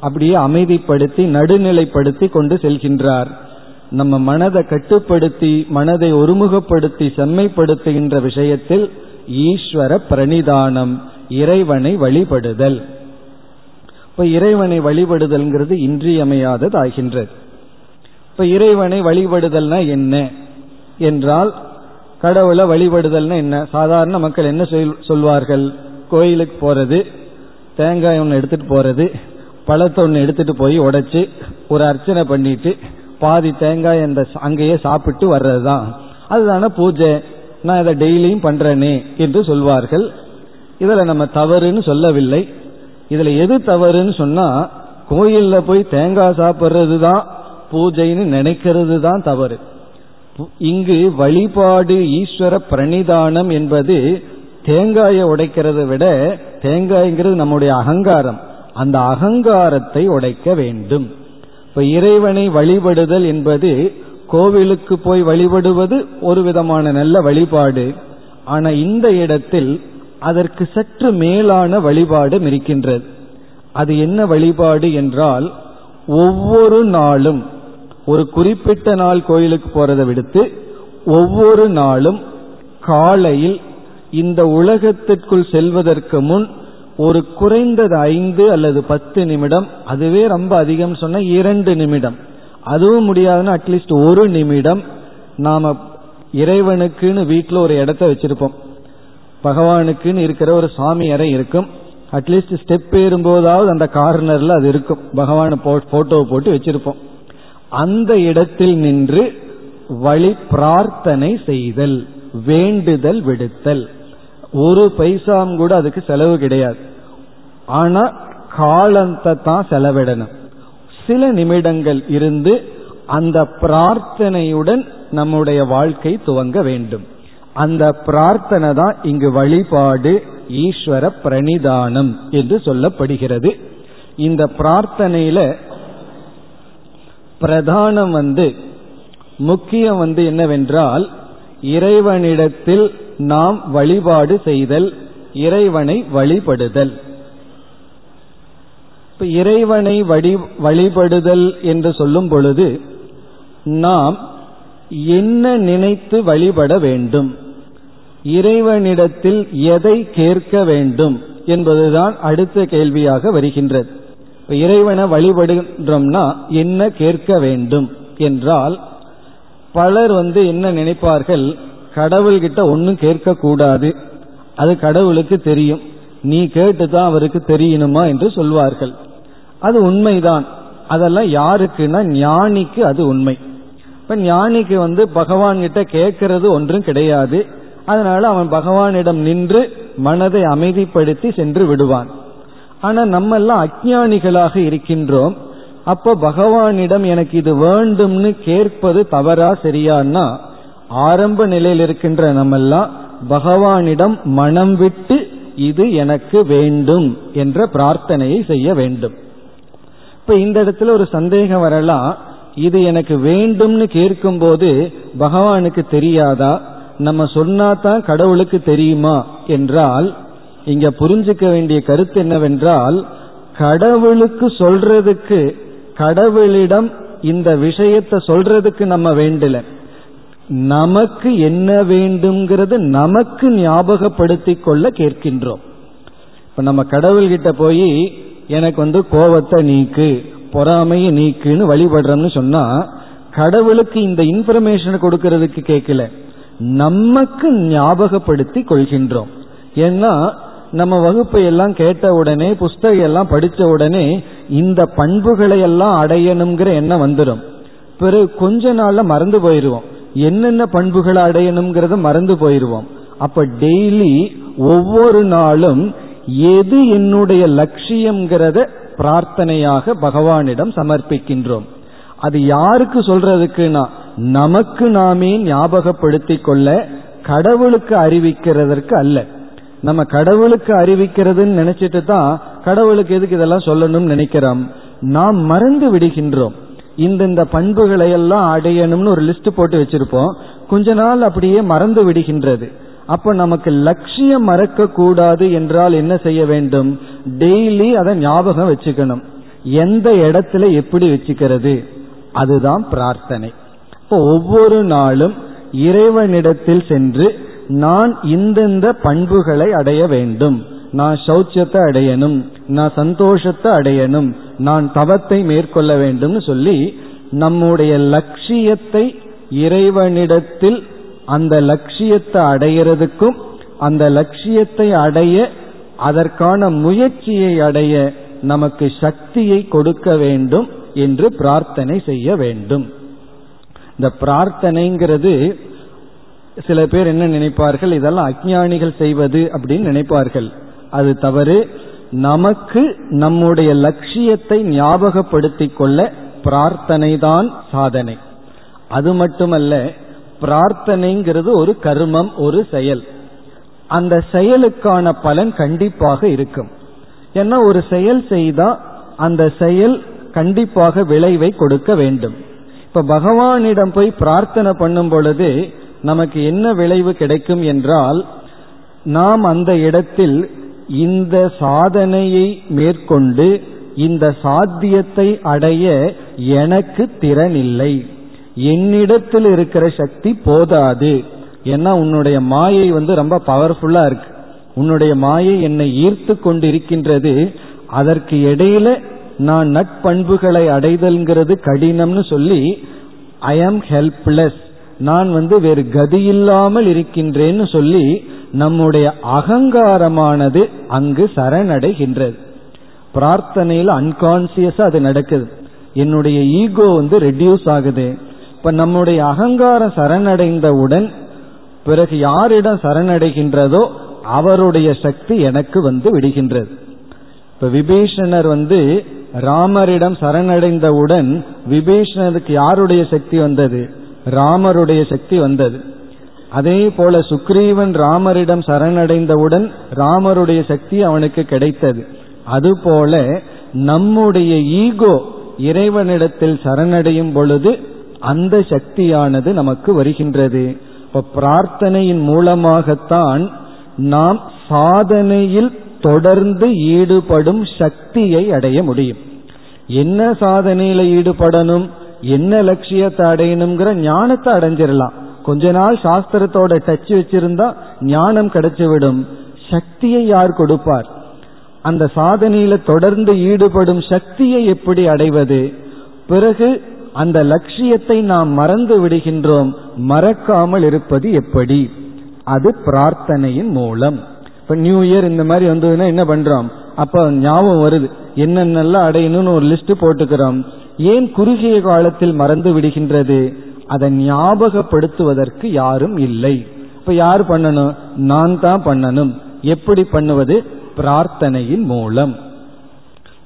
அப்படியே அமைதிப்படுத்தி நடுநிலைப்படுத்தி கொண்டு செல்கின்றார். நம்ம மனதை கட்டுப்படுத்தி மனதை ஒருமுகப்படுத்தி செம்மைப்படுத்துகின்ற விஷயத்தில் ஈஸ்வர பிரணிதானம் இறைவனை வழிபடுதல். இப்ப இறைவனை வழிபடுதல்ங்கிறது இன்றியமையாதது ஆகின்றது இப்ப இறைவனை வழிபடுதல்னா என்ன? என்றால் கடவுளை வழிபடுதல்னா என்ன? சாதாரண மக்கள் என்ன சொல்வார்கள்? கோயிலுக்கு போறது தேங்காய் ஒன்று எடுத்துட்டு போறது பழத்தை ஒன்று எடுத்துட்டு போய் உடைச்சு ஒரு அர்ச்சனை பண்ணிட்டு பாதி தேங்காய் அந்த அங்கேயே சாப்பிட்டு வர்றதுதான். அதுதான பூஜை. நான் இதை டெய்லியும் பண்றேனே என்று சொல்வார்கள். இதுல நம்ம தவறுன்னு சொல்லவில்லை. இதுல எது தவறுன்னு சொன்னா கோயில்ல போய் தேங்காய் சாப்பிட்றது தான் பூஜைன்னு நினைக்கிறது தான் தவறு. இங்கு வழிபாடு ஈஸ்வர பிரணிதானம் என்பது தேங்காயை உடைக்கிறத விட தேங்காய்ங்கிறது நம்முடைய அகங்காரம். அந்த அகங்காரத்தை உடைக்க வேண்டும். இப்ப இறைவனை வழிபடுதல் என்பது கோவிலுக்கு போய் வழிபடுவது ஒரு விதமான நல்ல வழிபாடு. ஆனா இந்த இடத்தில் அதற்கு சற்று மேலான வழிபாடு இருக்கின்றது. அது என்ன வழிபாடு என்றால் ஒவ்வொரு நாளும் ஒரு குறிப்பிட்ட நாள் கோயிலுக்கு போறதை விடுத்து ஒவ்வொரு நாளும் காலையில் இந்த உலகத்திற்குள் செல்வதற்கு முன் ஒரு குறைந்தது ஐந்து அல்லது பத்து நிமிடம் அதுவே ரொம்ப அதிகம் சொன்ன இரண்டு நிமிடம். அதுவும் முடியாதுன்னா அட்லீஸ்ட் ஒரு நிமிடம் நாம இறைவனுக்குன்னு வீட்டில் ஒரு இடத்த வச்சிருப்போம். பகவானுக்குன்னு இருக்கிற ஒரு சாமி அறை இருக்கும். அட்லீஸ்ட் ஸ்டெப் ஏறும்போதாவது அந்த கார்னர்ல அது இருக்கும். பகவான போட்டோவை போட்டு வச்சிருப்போம். அந்த இடத்தில் நின்று வழி பிரார்த்தனை செய்தல் வேண்டுதல் விடுத்தல். ஒரு பைசாம் கூட அதுக்கு செலவு கிடையாது. ஆனா காலத்தை தான் செலவிடணும். சில நிமிடங்கள் இருந்து அந்த பிரார்த்தனையுடன் நம்முடைய வாழ்க்கை துவங்க வேண்டும். அந்த பிரார்த்தனை தான் இங்கு வழிபாடு ஈஸ்வர பிரணிதானம் என்று சொல்லப்படுகிறது. இந்த பிரார்த்தனையில பிரதானம் வந்து முக்கியம் வந்து என்னவென்றால் இறைவனிடத்தில் நாம் வழிபாடு செய்தல் இறைவனை வழிபடுதல். இப்ப இறைவனை வழி வழிபடுதல் என்று சொல்லும் பொழுது நாம் என்ன நினைத்து வழிபட வேண்டும்? இறைவனிடத்தில் எதை கேட்க வேண்டும்? என்பதுதான் அடுத்த கேள்வியாக வருகின்றது. இறைவனை வழிபடுகின்றோம்னா என்ன கேட்க வேண்டும் என்றால் பலர் வந்து என்ன நினைப்பார்கள் கடவுள்கிட்ட ஒன்றும் கேட்கக்கூடாது. அது கடவுளுக்கு தெரியும். நீ கேட்டுதான் அவருக்கு தெரியணுமா என்று சொல்வார்கள். அது உண்மைதான். அதெல்லாம் யாருக்குன்னா ஞானிக்கு அது உண்மை. இப்ப ஞானிக்கு வந்து பகவான் கிட்ட கேட்கறது ஒன்றும் கிடையாது. அதனால அவன் பகவானிடம் நின்று மனதை அமைதிப்படுத்தி சென்று விடுவான். ஆனா நம்ம எல்லாம் அஜானிகளாக இருக்கின்றோம். அப்போ பகவானிடம் எனக்கு இது வேண்டும்னு கேட்பது தவறா சரியான்னா ஆரம்ப நிலையில் இருக்கின்ற நம்ம எல்லாம் பகவானிடம் மனம் விட்டு இது எனக்கு வேண்டும் என்ற பிரார்த்தனையை செய்ய வேண்டும். இப்ப இந்த இடத்துல ஒரு சந்தேகம் வரலாம். இது எனக்கு வேண்டும்னு கேட்கும் போது பகவானுக்கு தெரியாதா? நம்ம சொன்னா தான் கடவுளுக்கு தெரியுமா? என்றால் இங்க புரிஞ்சுக்க வேண்டிய கருத்து என்னவென்றால் கடவுளுக்கு சொல்றதுக்கு கடவுளிடம் இந்த விஷயத்தை சொல்றதுக்கு நம்ம வேண்டல. நமக்கு என்ன வேண்டும்ங்கிறது நமக்கு ஞாபகப்படுத்தி கொள்ள கேட்கின்றோம். இப்ப நம்ம கடவுள்கிட்ட போய் எனக்கு வந்து கோபத்தை நீக்கு பொறாமையை நீக்குன்னு வழிபடுறோம்னு சொன்னா கடவுளுக்கு இந்த இன்ஃபர்மேஷன் கொடுக்கறதுக்கு கேட்கல. நமக்கு ஞாபகப்படுத்தி கொள்கின்றோம். ஏன்னா நம்ம வகுப்பை எல்லாம் கேட்ட உடனே புஸ்தகம் எல்லாம் படிச்ச உடனே இந்த பண்புகளை எல்லாம் அடையணுங்கிற எண்ணம் வந்துடும் பிறகு கொஞ்ச நாள்ல மறந்து போயிருவோம். என்னென்ன பண்புகளை அடையணுங்கிறத மறந்து போயிருவோம். அப்ப டெய்லி ஒவ்வொரு நாளும் எது என்னுடைய லட்சியம்ங்கிறத பிரார்த்தனையாக பகவானிடம் சமர்ப்பிக்கின்றோம். அது யாருக்கு சொல்றதுக்குன்னா நமக்கு நாமே ஞாபகப்படுத்திக் கொள்ள கடவுளுக்கு அறிவிக்கிறதற்கு அல்ல. நம்ம கடவுளுக்கு அறிவிக்கிறதுன்னு நினைச்சிட்டு தான் கடவுளுக்கு எதுக்கு இதெல்லாம் சொல்லணும்னு நினைக்கிறோம். நாம் மறந்து விடுகின்றோம். இந்தந்த பண்புகளை எல்லாம் அடையணும்னு ஒரு லிஸ்ட் போட்டு வச்சிருப்போம். கொஞ்ச நாள் அப்படியே மறந்து விடுகின்றது. அப்ப நமக்கு லட்சியம் மறக்க கூடாது என்றால் என்ன செய்ய வேண்டும்? டெய்லி அதை ஞாபகம் வச்சுக்கணும். எந்த இடத்துல எப்படி வச்சுக்கிறது? அதுதான் பிரார்த்தனை. இப்போ ஒவ்வொரு நாளும் இறைவனிடத்தில் சென்று நான் இந்தந்த பண்புகளை அடைய வேண்டும். நான் சௌச்சியத்தை அடையணும். நான் சந்தோஷத்தை அடையணும். நான் தவத்தை மேற்கொள்ள வேண்டும்னு சொல்லி நம்முடைய லட்சியத்தை இறைவனிடத்தில் அந்த லட்சியத்தை அடையிறதுக்கும் அந்த லட்சியத்தை அடைய அதற்கான முயற்சியை அடைய நமக்கு சக்தியை கொடுக்க வேண்டும் என்று பிரார்த்தனை செய்ய வேண்டும். இந்த பிரார்த்தனைங்கிறது சில பேர் என்ன நினைப்பார்கள்? இதெல்லாம் அஜானிகள் செய்வது அப்படின்னு நினைப்பார்கள். அது தவறு. நமக்கு நம்முடைய லட்சியத்தை ஞாபகப்படுத்திக் கொள்ள பிரார்த்தனை தான் சாதனை. அது மட்டுமல்ல பிரார்த்தனைங்கிறது ஒரு கர்மம் ஒரு செயல். அந்த செயலுக்கான பலன் கண்டிப்பாக இருக்கும். ஏன்னா ஒரு செயல் செய்தா அந்த செயல் கண்டிப்பாக விளைவை கொடுக்க வேண்டும். இப்ப பகவானிடம் போய் பிரார்த்தனை பண்ணும் பொழுது நமக்கு என்ன விளைவு கிடைக்கும் என்றால் நாம் அந்த இடத்தில் இந்த சாதனையை மேற்கொண்டு இந்த சாத்தியத்தை அடைய எனக்கு திறன் இல்லை என்னிடத்தில் இருக்கிற சக்தி போதாது. ஏன்னா உன்னுடைய மாயை வந்து ரொம்ப பவர்ஃபுல்லா இருக்கு. உன்னுடைய மாயை என்னை ஈர்த்து கொண்டிருக்கின்றது. அதற்கு இடையில நான் நட்பண்புகளை அடைதல்ங்கிறது கடினம்னு சொல்லி ஐ ஆம் ஹெல்ப்லெஸ் நான் வந்து வேறு கதியில்லாமல் இருக்கின்றேன்னு சொல்லி நம்முடைய அகங்காரமானது அங்கு சரணடைகின்றது. பிரார்த்தனையில் அன்கான்சியஸா அது நடக்குது. என்னுடைய ஈகோ வந்து ரெடியூஸ் ஆகுது. இப்ப நம்முடைய அகங்காரம் சரணடைந்தவுடன் பிறகு யாரிடம் சரணடைகின்றதோ அவருடைய சக்தி எனக்கு வந்து விடுகின்றது. இப்ப விபீஷணர் வந்து ராமரிடம் சரணடைந்தவுடன் விபீஷணருக்கு யாருடைய சக்தி வந்தது? ராமருடைய சக்தி வந்தது. அதே போல சுக்ரீவன் ராமரிடம் சரணடைந்தவுடன் ராமருடைய சக்தி அவனுக்கு கிடைத்தது. அதுபோல நம்முடைய ஈகோ இறைவனிடத்தில் சரணடையும் பொழுது அந்த சக்தியானது நமக்கு வருகின்றது. இப்ப பிரார்த்தனையின் மூலமாகத்தான் நாம் சாதனையில் தொடர்ந்து ஈடுபடும் சக்தியை அடைய முடியும். என்ன சாதனையில ஈடுபடணும்? என்ன லட்சியத்தை அடையணுங்கிற ஞானத்தை அடைஞ்சிடலாம். கொஞ்ச நாள் சாஸ்திரத்தோட டச் வச்சிருந்தா ஞானம் கிடைச்சுவிடும். சக்தியை யார் கொடுப்பார்? அந்த சாதனையில தொடர்ந்து ஈடுபடும் சக்தியை எப்படி அடைவது? பிறகு அந்த லட்சியத்தை நாம் மறந்து விடுகின்றோம். மறக்காமல் இருப்பது எப்படி? அது பிரார்த்தனையின் மூலம். இப்ப நியூ இயர் இந்த மாதிரி வந்ததுன்னா என்ன பண்றோம்? அப்ப ஞாபகம் வருது. என்னென்னலாம் அடையணும்னு ஒரு லிஸ்ட் போட்டுக்கிறோம். ஏன் குறுகிய காலத்தில் மறந்து விடுகின்றது? அதை ஞாபகப்படுத்துவதற்கு யாரும் இல்லை. இப்ப யார் பண்ணணும்? நான் தான் பண்ணணும். எப்படி பண்ணுவது? பிரார்த்தனையின் மூலம்.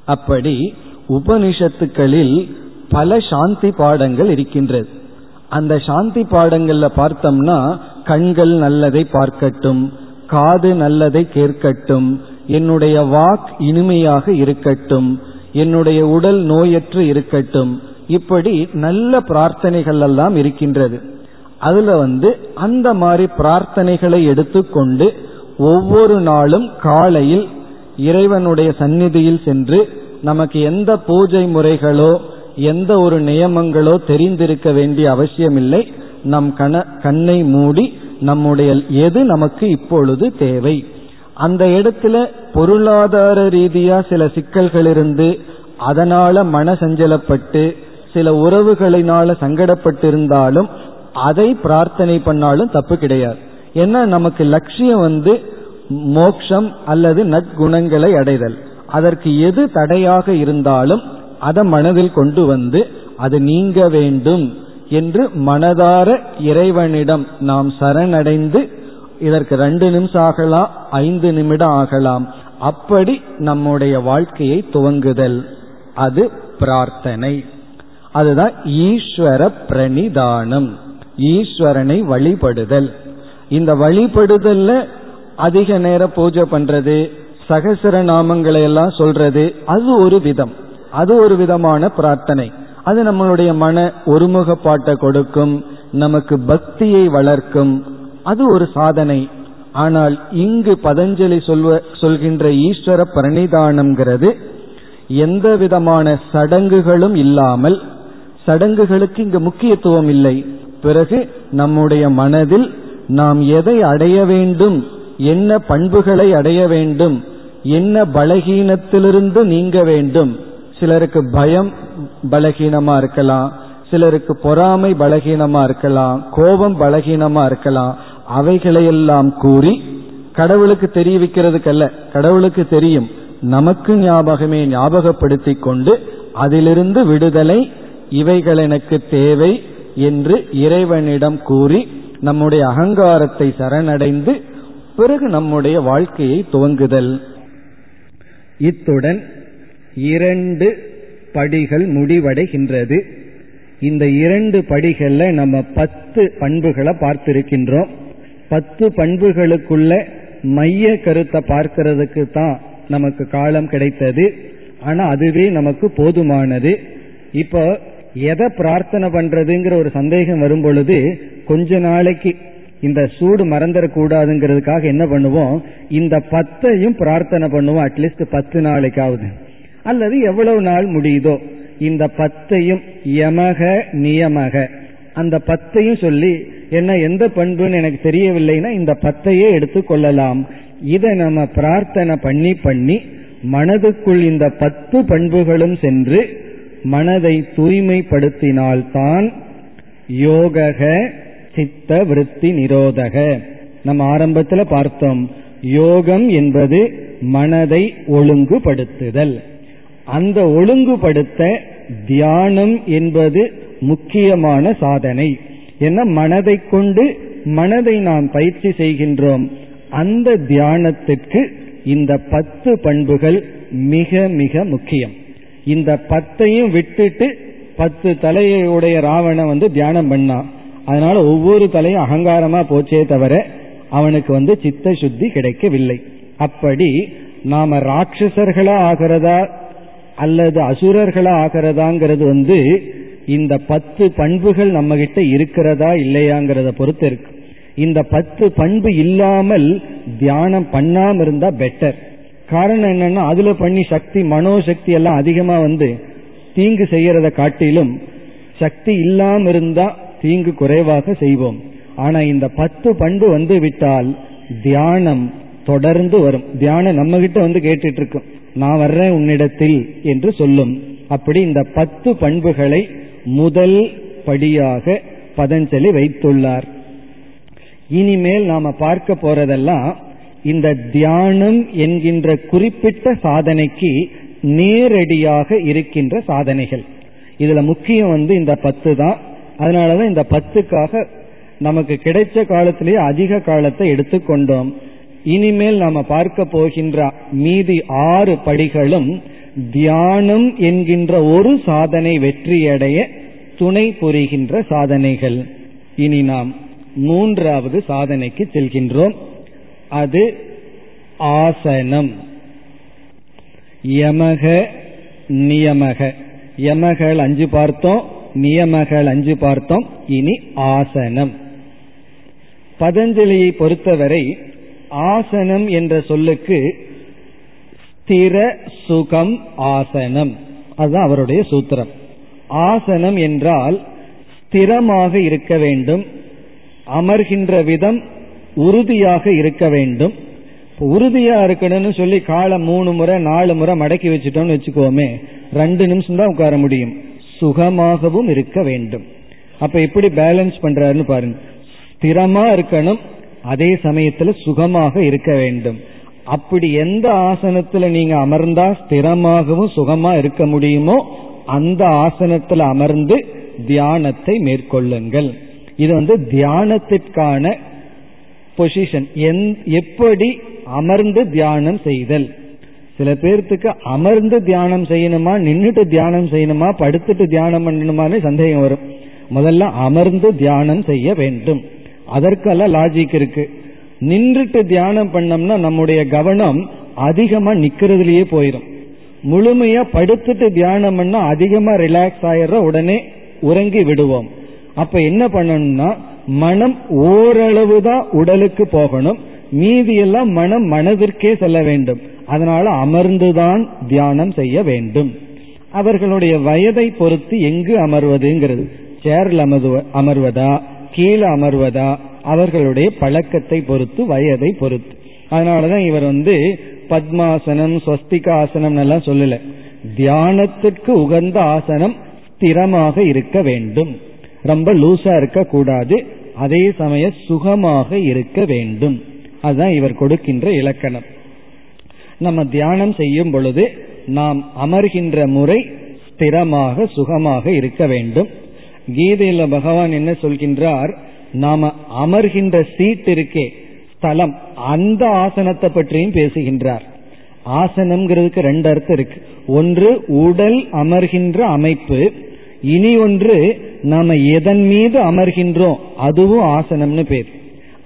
அப்படி உபனிஷத்துக்களில் பல சாந்தி பாடங்கள் இருக்கின்றது. அந்த சாந்தி பாடங்கள்ல பார்த்தோம்னா கண்கள் நல்லதை பார்க்கட்டும் காது நல்லதை கேட்கட்டும் என்னுடைய வாக் இனிமையாக இருக்கட்டும் என்னுடைய உடல் நோயற்று இருக்கட்டும். இப்படி நல்ல பிரார்த்தனைகள் எல்லாம் இருக்கின்றது. அதுல வந்து அந்த மாதிரி பிரார்த்தனைகளை எடுத்துக்கொண்டு ஒவ்வொரு நாளும் காலையில் இறைவனுடைய சந்நிதியில் சென்று நமக்கு எந்த பூஜை முறைகளோ எந்த ஒரு நியமங்களோ தெரிந்திருக்க வேண்டிய அவசியமில்லை. நம் கண கண்ணை மூடி நம்முடைய எது நமக்கு இப்பொழுது தேவை? அந்த இடத்துல பொருளாதார ரீதியா சில சிக்கல்கள் இருந்து அதனால மன சஞ்சலப்பட்டு சில உறவுகளினால சங்கடப்பட்டிருந்தாலும் அதை பிரார்த்தனை பண்ணாலும் தப்பு கிடையாது. ஏன்னா நமக்கு லட்சியம் வந்து மோக்ஷம் அல்லது நற்குணங்களை அடைதல். அதற்கு எது தடையாக இருந்தாலும் அதை மனதில் கொண்டு வந்து அது நீங்க வேண்டும் என்று மனதார இறைவனிடம் நாம் சரணடைந்து இதற்கு ரெண்டு நிமிஷம் ஆகலாம் ஐந்து நிமிடம் ஆகலாம். அப்படி நம்முடைய வாழ்க்கையை துவங்குதல். அது பிரார்த்தனை. அதுதான் ஈஸ்வர பிரணிதானம். ஈஸ்வரனை வழிபடுதல். இந்த வழிபடுதல்ல அதிக நேரம் பூஜை பண்றது சகசர நாமங்களை எல்லாம் சொல்றது அது ஒரு விதம். அது ஒரு விதமான பிரார்த்தனை. அது நம்மளுடைய மன ஒருமுகப்பாட்டை கொடுக்கும் நமக்கு பக்தியை வளர்க்கும் அது ஒரு சாதனை. ஆனால் இங்கு பதஞ்சலி சொல்வ சொல்கின்ற ஈஸ்வர பிரணிதானம்ங்கிறது எந்த விதமான சடங்குகளும் இல்லாமல் சடங்குகளுக்கு இங்கு முக்கியத்துவம் இல்லை. பிறகு நம்முடைய மனதில் நாம் எதை அடைய வேண்டும் என்ன பண்புகளை அடைய வேண்டும் என்ன பலகீனத்திலிருந்து நீங்க வேண்டும். சிலருக்கு பயம் பலகீனமா இருக்கலாம் சிலருக்கு பொறாமை பலகீனமா இருக்கலாம் கோபம் பலகீனமா இருக்கலாம் அவைகளையெல்லாம் கூறி கடவுளுக்கு தெரிவிக்கிறதுக்கல்ல கடவுளுக்கு தெரியும். நமக்கு ஞாபகமே ஞாபகப்படுத்தி கொண்டு அதிலிருந்து விடுதலை இவைகள் எனக்கு தேவை என்று இறைவனிடம் கூறி நம்முடைய அகங்காரத்தை சரணடைந்து பிறகு நம்முடைய வாழ்க்கையை துவங்குதல். இத்துடன் இரண்டு படிகள் முடிவடைகின்றது. இந்த இரண்டு படிகளில் நம்ம பத்து பண்புகளை பார்த்திருக்கின்றோம். பத்து பண்புகளுக்குள்ள மைய கருத்தை பார்க்கறதுக்கு தான் நமக்கு காலம் கிடைத்தது. ஆனா அதுவே நமக்கு போதுமானது. இப்போ எதை பிரார்த்தனை பண்றதுங்கிற ஒரு சந்தேகம் வரும் பொழுது கொஞ்ச நாளைக்கு இந்த சூடு மறந்துடக்கூடாதுங்கிறதுக்காக என்ன பண்ணுவோம்? இந்த பத்தையும் பிரார்த்தனை பண்ணுவோம் அட்லீஸ்ட் பத்து நாளைக்காவது. அல்லது எவ்வளவு நாள் முடியுதோ இந்த பத்தையும் யமக நியமக. அந்த பத்தையும் சொல்லி என்ன எந்த பண்புன்னு எனக்கு தெரியவில்லைன்னா இந்த பத்தையே எடுத்து கொள்ளலாம். இதை நம்ம பிரார்த்தனை பண்ணி பண்ணி மனதுக்குள் இந்த பத்து பண்புகளும் சென்று மனதை தூய்மைப்படுத்தினால்தான் யோகக சித்த விருத்தி நிரோதக. நம்ம ஆரம்பத்தில் பார்த்தோம். யோகம் என்பது மனதை ஒழுங்குபடுத்துதல். அந்த ஒழுங்குபடுத்த தியானம் என்பது முக்கியமான சாதனை. என்ன? மனதை கொண்டு மனதை நாம் பயிற்சி செய்கின்றோம். அந்த தியானத்திற்கு இந்த பத்து பண்புகள் மிக மிக முக்கியம். இந்த பத்தையும் விட்டுட்டு பத்து தலையுடைய ராவணன் வந்து தியானம் பண்ணான் அதனால ஒவ்வொரு தலையும் அகங்காரமா போச்சே தவிர அவனுக்கு வந்து சித்த சுத்தி கிடைக்கவில்லை. அப்படி நாம ராட்சசர்களா ஆகிறதா அல்லது அசுரர்களா ஆகிறதாங்கிறது வந்து இந்த பத்து பண்புகள் நம்ம கிட்ட இருக்கிறதா இல்லையாங்கிறத பொறுத்து இருக்கு. இந்த பத்து பண்பு இல்லாமல் தியானம் பண்ணாம இருந்தா பெட்டர் காரணம் என்னன்னா அதுல பண்ணி சக்தி மனோசக்தி எல்லாம் அதிகமா வந்து தீங்கு செய்யறத காட்டிலும் சக்தி இல்லாம இருந்தா தீங்கு குறைவாக செய்வோம். ஆனா இந்த பத்து பண்பு வந்து விட்டால் தியானம் தொடர்ந்து வரும். தியானம் நம்ம கிட்ட வந்து கேட்டுட்டு இருக்கும் நான் வர்றேன் உன்னிடத்தில் என்று சொல்லும். அப்படி இந்த பத்து பண்புகளை முதல் படியாக பதஞ்சலி வைத்துள்ளார். இனிமேல் நாம பார்க்க போறதெல்லாம் இந்த தியானம் என்கின்ற குறிப்பிட்ட சாதனைக்கு நேரடியாக இருக்கின்ற சாதனைகள். இதுல முக்கியம் வந்து இந்த பத்து தான். அதனாலதான் இந்த பத்துக்காக நமக்கு கிடைச்ச காலத்திலேயே அதிக காலத்தை எடுத்துக்கொண்டோம். இனிமேல் நாம பார்க்க போகின்ற மீதி ஆறு படிகளும் தியானம் என்கின்ற ஒரு சாதனை வெற்றியடைய துணை புரிகின்ற சாதனைகள். இனி நாம் மூன்றாவது சாதனைக்கு செல்கின்றோம். அது ஆசனம். யமக நியமக. யமகள் அஞ்சு பார்த்தோம் நியமகள் அஞ்சு பார்த்தோம் இனி ஆசனம். பதஞ்சலியை பொறுத்தவரை ஆசனம் என்ற சொல்லுக்கு ஸ்திர சுகம் ஆசனம். அதுதான் அவருடைய சூத்திரம். ஆசனம் என்றால் ஸ்திரமாக இருக்க வேண்டும் அமர்கின்ற விதம் உறுதியாக இருக்க வேண்டும். உறுதியா இருக்கணும்னு சொல்லி காலை மூணு முறை நாலு முறை மடக்கி வச்சுட்டோம்னு வச்சுக்கோமே ரெண்டு நிமிஷம் தான் உட்கார முடியும். சுகமாகவும் இருக்க வேண்டும். அப்ப எப்படி பேலன்ஸ் பண்றாருன்னு பாருங்க. ஸ்திரமா இருக்கணும் அதே சமயத்துல சுகமாக இருக்க வேண்டும். அப்படி எந்த ஆசனத்துல நீங்க அமர்ந்தா ஸ்திரமாகவும் சுகமா இருக்க முடியுமோ அந்த ஆசனத்துல அமர்ந்து தியானத்தை மேற்கொள்ளுங்கள். இது வந்து தியானத்திற்கான பொசிஷன் எப்படி அமர்ந்து தியானம் செய்தல்? சில பேர்த்துக்கு அமர்ந்து தியானம் செய்யணுமா நின்றுட்டு தியானம் செய்யணுமா படுத்துட்டு தியானம் பண்ணணுமான்னு சந்தேகம் வரும். முதல்ல அமர்ந்து தியானம் செய்ய வேண்டும். அதற்கெல்லாம் லாஜிக் இருக்கு. நின்றுட்டு தியானம் பண்ணோம்னா நம்முடைய கவனம் அதிகமா நிக்கிறதுலயே போயிடும் முழுமையா படுத்துட்டு தியானம் பண்ணா அதிகமா ரிலாக்ஸ் ஆயிடுற உடனே உறங்கி விடுவோம். அப்ப என்ன பண்ணணும்னா மனம் ஓரளவு தான் உடலுக்கு போகணும். மீதியெல்லாம் மனம் மனதிற்கே செல்ல வேண்டும். அதனால அமர்ந்துதான் தியானம் செய்ய வேண்டும். அவர்களுடைய வயதை பொறுத்து எங்கு அமர்வதுங்கிறது. சேர்ல அமர்வதா? கீழே அமர்வதா? அவர்களுடைய பழக்கத்தை பொறுத்து வயதை பொறுத்து. அதனாலதான் இவர் வந்து பத்மாசனம் ஸ்வஸ்திகாசனம் எல்லாம் சொல்லல. தியானத்துக்கு உகந்த ஆசனம் ஸ்திரமாக இருக்க வேண்டும். ரொம்ப லூசா இருக்க கூடாது. அதே சமயம் சுகமாக இருக்க வேண்டும். அதுதான் இவர் கொடுக்கின்ற இலக்கணம். நம்ம தியானம் செய்யும் பொழுது நாம் அமர்கின்ற முறை ஸ்திரமாக சுகமாக இருக்க வேண்டும். கீதையில பகவான் என்ன சொல்கின்றார்? நாம அமர்கின்ற சீட் இருக்கே ஸ்தலம் அந்த ஆசனத்தை பற்றியும் பேசுகின்றார். ஆசனம்ங்கிறதுக்கு ரெண்டு அர்த்தம் இருக்கு. ஒன்று உடல் அமர்கின்ற அமைப்பு. இனி ஒன்று நாம எதன் மீது அமர்கின்றோம் அதுவும் ஆசனம்னு பேர்.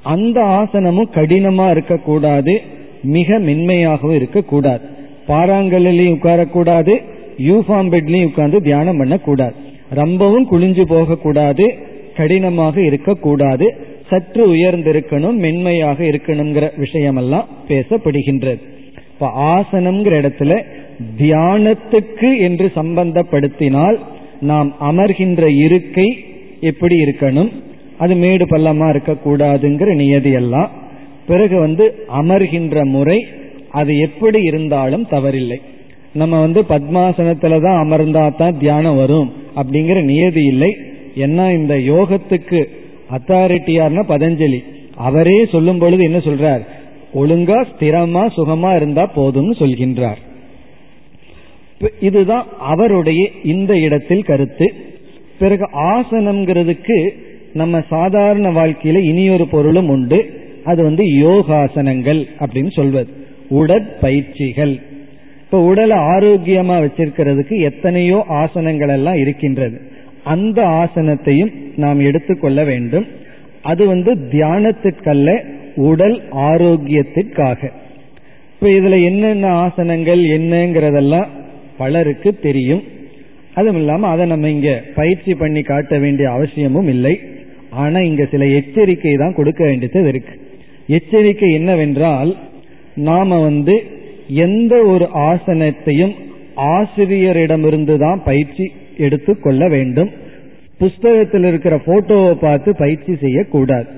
அந்த ஆசனமும் கடினமா இருக்கக்கூடாது மிக மென்மையாகவும் இருக்கக்கூடாது. பாறாங்கல்லையும் உட்காரக்கூடாது யூஃபாம் பெட்லையும் உட்கார்ந்து தியானம் பண்ணக்கூடாது. ரொம்பவும் குளிஞ்சு போகக்கூடாது கடினமாக இருக்கக்கூடாது சற்று உயர்ந்திருக்கணும் மென்மையாக இருக்கணுங்கிற விஷயமெல்லாம் பேசப்படுகின்றது. இப்ப ஆசனம்ங்கிற இடத்துல தியானத்துக்கு என்று சம்பந்தப்படுத்தினால் நாம் அமர்கின்ற இருக்கை எப்படி இருக்கணும் அது மேடு பள்ளமா இருக்கக்கூடாதுங்கிற நியதி எல்லாம் பிறகு வந்து அமர்கின்ற முறை அது எப்படி இருந்தாலும் தவறில்லை. நம்ம வந்து பத்மாசனத்துல தான் அமர்ந்தா தான் தியானம் வரும் அப்படிங்கிற நியதி இல்லை. ஏன்னா இந்த யோகத்துக்கு அத்தாரிட்டியார்னா பதஞ்சலி. அவரே சொல்லும் பொழுது என்ன சொல்றார்? ஒழுங்கா ஸ்திரமா சுகமா இருந்தா போதும்னு சொல்கின்றார். இதுதான் அவருடைய இந்த இடத்தில் கருத்து. பிறகு ஆசனம்ங்கிறதுக்கு நம்ம சாதாரண வாழ்க்கையில இனியொரு பொருளும் உண்டு. அது வந்து யோகாசனங்கள் அப்படின்னு சொல்வது. உடற்பயிற்சிகள் இப்ப உடலை ஆரோக்கியமா வச்சிருக்கிறதுக்கு எத்தனையோ ஆசனங்கள் எல்லாம் இருக்கின்றது. அந்த ஆசனத்தையும் நாம் எடுத்துக்கொள்ள வேண்டும். அது வந்து தியானத்திற்கல்ல உடல் ஆரோக்கியத்திற்காக இப்ப இதுல என்னென்ன ஆசனங்கள் என்னங்கிறதெல்லாம் பலருக்கு தெரியும். அதுவும் இல்லாம அதை நம்ம இங்க பயிற்சி பண்ணி காட்ட வேண்டிய அவசியமும் இல்லை. ஆனா இங்க சில எச்சரிக்கை தான் கொடுக்க வேண்டியது இருக்கு. எச்சரிக்கை என்னவென்றால் நாம வந்து எந்த ஒரு ஆசனத்தையும் ஆசிரியரிடமிருந்து தான் பயிற்சி எடுத்துக்கொள்ள வேண்டும். புஸ்தகத்தில் இருக்கிற போட்டோவை பார்த்து பயிற்சி செய்யக்கூடாது.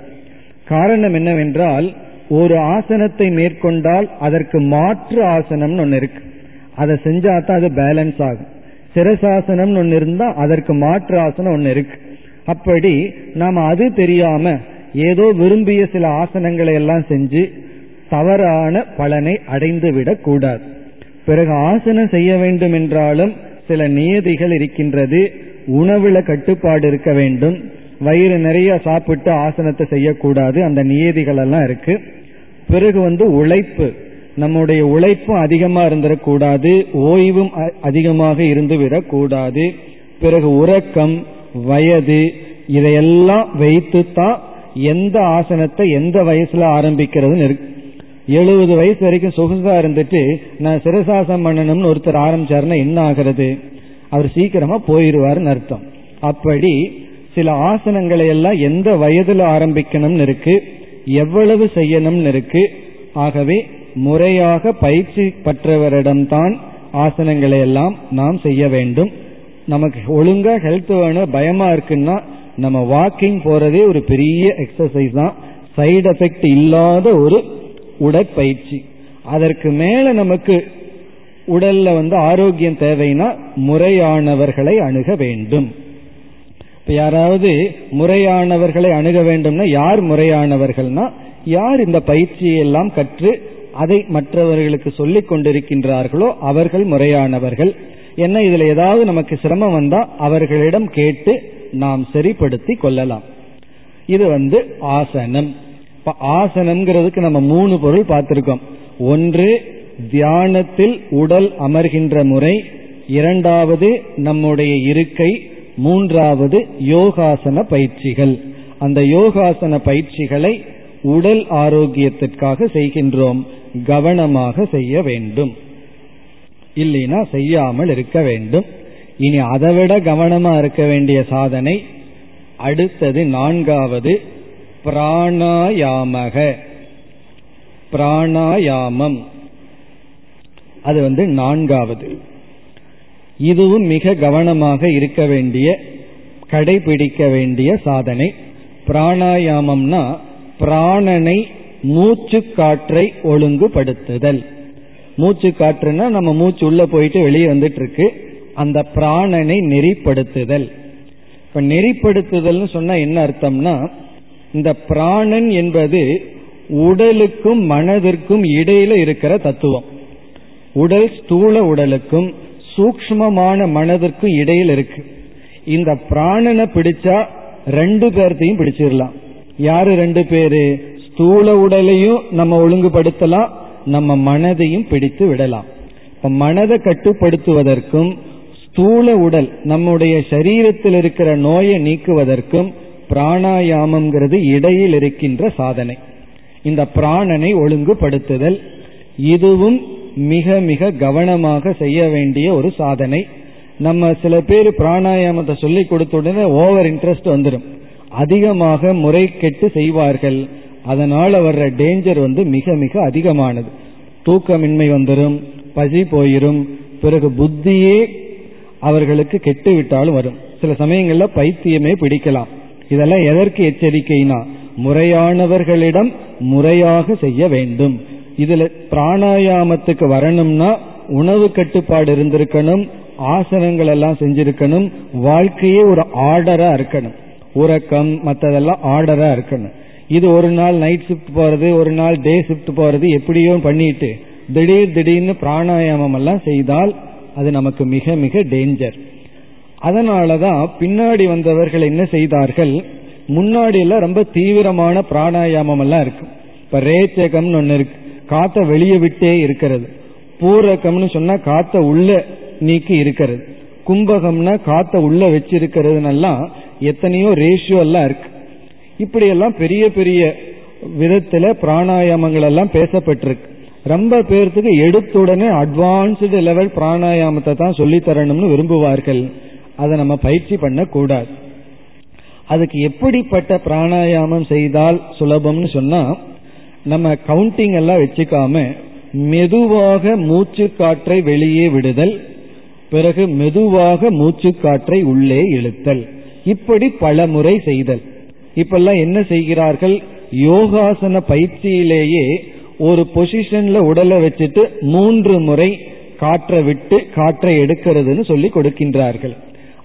காரணம் என்னவென்றால் ஒரு ஆசனத்தை மேற்கொண்டால் அதற்கு மாற்று ஆசனம்னு ஒன்று இருக்கு. அதை செஞ்சா தான் அது பேலன்ஸ் ஆகும். சிரசாசனம் ஒன்று இருந்தா அதற்கு மாற்று ஆசனம் ஒன்று இருக்கு. அப்படி நாம அது தெரியாம ஏதோ விரும்பிய சில ஆசனங்களை எல்லாம் செஞ்சு தவறான பலனை அடைந்து விடக்கூடாது பிறகு ஆசனம் செய்ய வேண்டும் என்றாலும் சில நியதிகள் இருக்கின்றது. உணவுல கட்டுப்பாடு இருக்க வேண்டும். வயிறு நிறைய சாப்பிட்டு ஆசனத்தை செய்யக்கூடாது. அந்த நியதிகள் எல்லாம் இருக்கு. பிறகு வந்து உழைப்பு. நம்முடைய உழைப்பும் அதிகமா இருந்துடக்கூடாது ஓய்வும் அதிகமாக இருந்து விடக்கூடாது பிறகு உறக்கம் வயது இதையெல்லாம் வைத்துத்தான் எந்த ஆசனத்தை எந்த வயசுல ஆரம்பிக்கிறதுன்னு இருக்கு எழுபது வயசு வரைக்கும் சொகுசா இருந்துட்டு நான் சிரசாசம் பண்ணணும்னு ஒருத்தர் ஆரம்பிச்சாருன்னா என்ன ஆகிறது? அவர் சீக்கிரமா போயிருவாருன்னு அர்த்தம். அப்படி சில ஆசனங்களை எல்லாம் எந்த வயதுல ஆரம்பிக்கணும்னு இருக்கு எவ்வளவு செய்யணும்னு இருக்கு ஆகவே முறையாக பயிற்சி பற்றவரிடம்தான் ஆசனங்களை எல்லாம் நாம் செய்ய வேண்டும். நமக்கு ஒழுங்கா ஹெல்த் வேணும் பயமா இருக்குன்னா நம்ம வாக்கிங் போறதே ஒரு பெரிய எக்ஸசைஸ் தான். சைடு எஃபெக்ட் இல்லாத ஒரு உடற்பயிற்சி. அதற்கு மேல நமக்கு உடல்ல வந்து ஆரோக்கியம் தேவைன்னா முறையானவர்களை அணுக வேண்டும். இப்ப யாராவது முறையானவர்களை அணுக வேண்டும்னா யார் முறையானவர்கள்னா யார் இந்த பயிற்சியை எல்லாம் கற்று அதை மற்றவர்களுக்கு சொல்லிக் கொண்டிருக்கின்றார்களோ அவர்கள் முறையானவர்கள். என்ன இதுல ஏதாவது நமக்கு சிரமம் வந்தா அவர்களிடம் கேட்டு நாம் சரிப்படுத்தி கொள்ளலாம். இது வந்து ஆசனம். ஆசனம்ங்கிறதுக்கு நம்ம மூணு பொருள் பார்த்திருக்கோம். ஒன்று தியானத்தில் உடல் அமர்கின்ற முறை. இரண்டாவது நம்முடைய இருக்கை. மூன்றாவது யோகாசன பயிற்சிகள். அந்த யோகாசன பயிற்சிகளை உடல் ஆரோக்கியத்திற்காக செய்கின்றோம். கவனமாக செய்ய வேண்டும். இல்லைனா செய்யாமல் இருக்க வேண்டும். இனி அதைவிட கவனமா இருக்க வேண்டிய சாதனை அடுத்தது நான்காவது பிராணாயாமக. பிராணாயாமம். அது வந்து நான்காவது. இதுவும் மிக கவனமாக இருக்க வேண்டிய கடைபிடிக்க வேண்டிய சாதனை. பிராணாயாமம்னா பிராணனை மூச்சு காற்றை ஒழுங்குபடுத்துதல். மூச்சு காற்றுனா நம்ம மூச்சு உள்ள போயிட்டு வெளியே வந்துட்டு இருக்கு அந்த பிராணனை நெறிப்படுத்துதல். இப்ப நெறிப்படுத்துதல்னு சொன்னா என்ன அர்த்தம்னா இந்த பிராணன் என்பது உடலுக்கும் மனதிற்கும் இடையில இருக்கிற தத்துவம். உடல் ஸ்தூல உடலுக்கும் சூக்மமான மனதிற்கும் இடையில் இருக்கு. இந்த பிராணனை பிடிச்சா ரெண்டு பேர்த்தையும் பிடிச்சிடலாம். யாரு ரெண்டு பேரு? ஸ்தூல உடலையும் நம்ம ஒழுங்குபடுத்தலாம் நம்ம மனதையும் பிடித்து விடலாம். இப்ப மனதை கட்டுப்படுத்துவதற்கும் ஸ்தூல உடல் நம்முடைய சரீரத்தில் இருக்கிற நோயை நீக்குவதற்கும் பிராணாயாமம்ங்கிறது இடையில் இருக்கின்ற சாதனை. இந்த பிராணனை ஒழுங்குபடுத்துதல் இதுவும் மிக மிக கவனமாக செய்ய வேண்டிய ஒரு சாதனை. நம்ம சில பேர் பிராணாயாமத்தை சொல்லி கொடுத்த உடனே ஓவர் இன்ட்ரெஸ்ட் வந்துடும் அதிகமாக முறை கெட்டு செய்வார்கள். அதனால வர்ற டேஞ்சர் வந்து மிக மிக அதிகமானது. தூக்கமின்மை வந்துடும் பசி போயிரும் பிறகு புத்தியே அவர்களுக்கு கெட்டு விட்டாலும் வரும். சில சமயங்கள்ல பைத்தியமே பிடிக்கலாம். இதெல்லாம் எதற்கு எச்சரிக்கைனா முறையானவர்களிடம் முறையாக செய்ய வேண்டும். இதுல பிராணாயாமத்துக்கு வரணும்னா உணவு கட்டுப்பாடு இருந்திருக்கணும் ஆசனங்கள் எல்லாம் செஞ்சிருக்கணும் வாழ்க்கையே ஒரு ஆர்டரா இருக்கணும். உறக்கம் மற்றதெல்லாம் ஆர்டரா இருக்கணும். இது ஒரு நாள் நைட் ஷிஃப்ட் போறது ஒரு நாள் டே ஷிஃப்ட் போறது எப்படியோ பண்ணிட்டு திடீர் திடீர்னு பிராணாயாமம் எல்லாம் செய்தால் அது நமக்கு மிக மிக டேஞ்சர் அதனாலதான் பின்னாடி வந்தவர்கள் என்ன செய்தார்கள்? முன்னாடி எல்லாம் ரொம்ப தீவிரமான பிராணாயாமம் எல்லாம் இருக்கு. இப்ப ரேச்சகம்னு ஒன்னு இருக்கு. காத்த வெளியே விட்டே இருக்கிறது. பூரகம்னு சொன்னா காத்த உள்ள நீக்கி இருக்கிறது. கும்பகம்னா காத்த உள்ள வச்சிருக்கிறதுனெல்லாம் எத்தனையோ ரேஷியோ எல்லாம் இருக்கு. இப்படி எல்லாம் பெரிய பெரிய விதத்துல பிராணாயாமங்கள் எல்லாம் பேசப்பட்டிருக்கு. ரொம்ப பேர்த்துக்கு எடுத்துடனே அட்வான்ஸ்டு லெவல் பிராணாயாமத்தை தான் சொல்லி தரணும்னு விரும்புவார்கள். அதை நம்ம பயிற்சி பண்ணக்கூடாது. அதுக்கு எப்படிப்பட்ட பிராணாயாமம் செய்தால் சுலபம்னு சொன்னா நம்ம கவுண்டிங் எல்லாம் வச்சுக்காம மெதுவாக மூச்சு காற்றை வெளியே விடுதல் பிறகு மெதுவாக மூச்சு காற்றை உள்ளே இழுத்தல். இப்படி பல முறை செய்தல். இப்பெல்லாம் என்ன செய்கிறார்கள்? யோகாசன பயிற்சியிலேயே ஒரு பொசிஷன்ல உடலை வச்சுட்டு மூன்று முறை காற்றை விட்டு காற்றை எடுக்கிறதுன்னு சொல்லி கொடுக்கின்றார்கள்.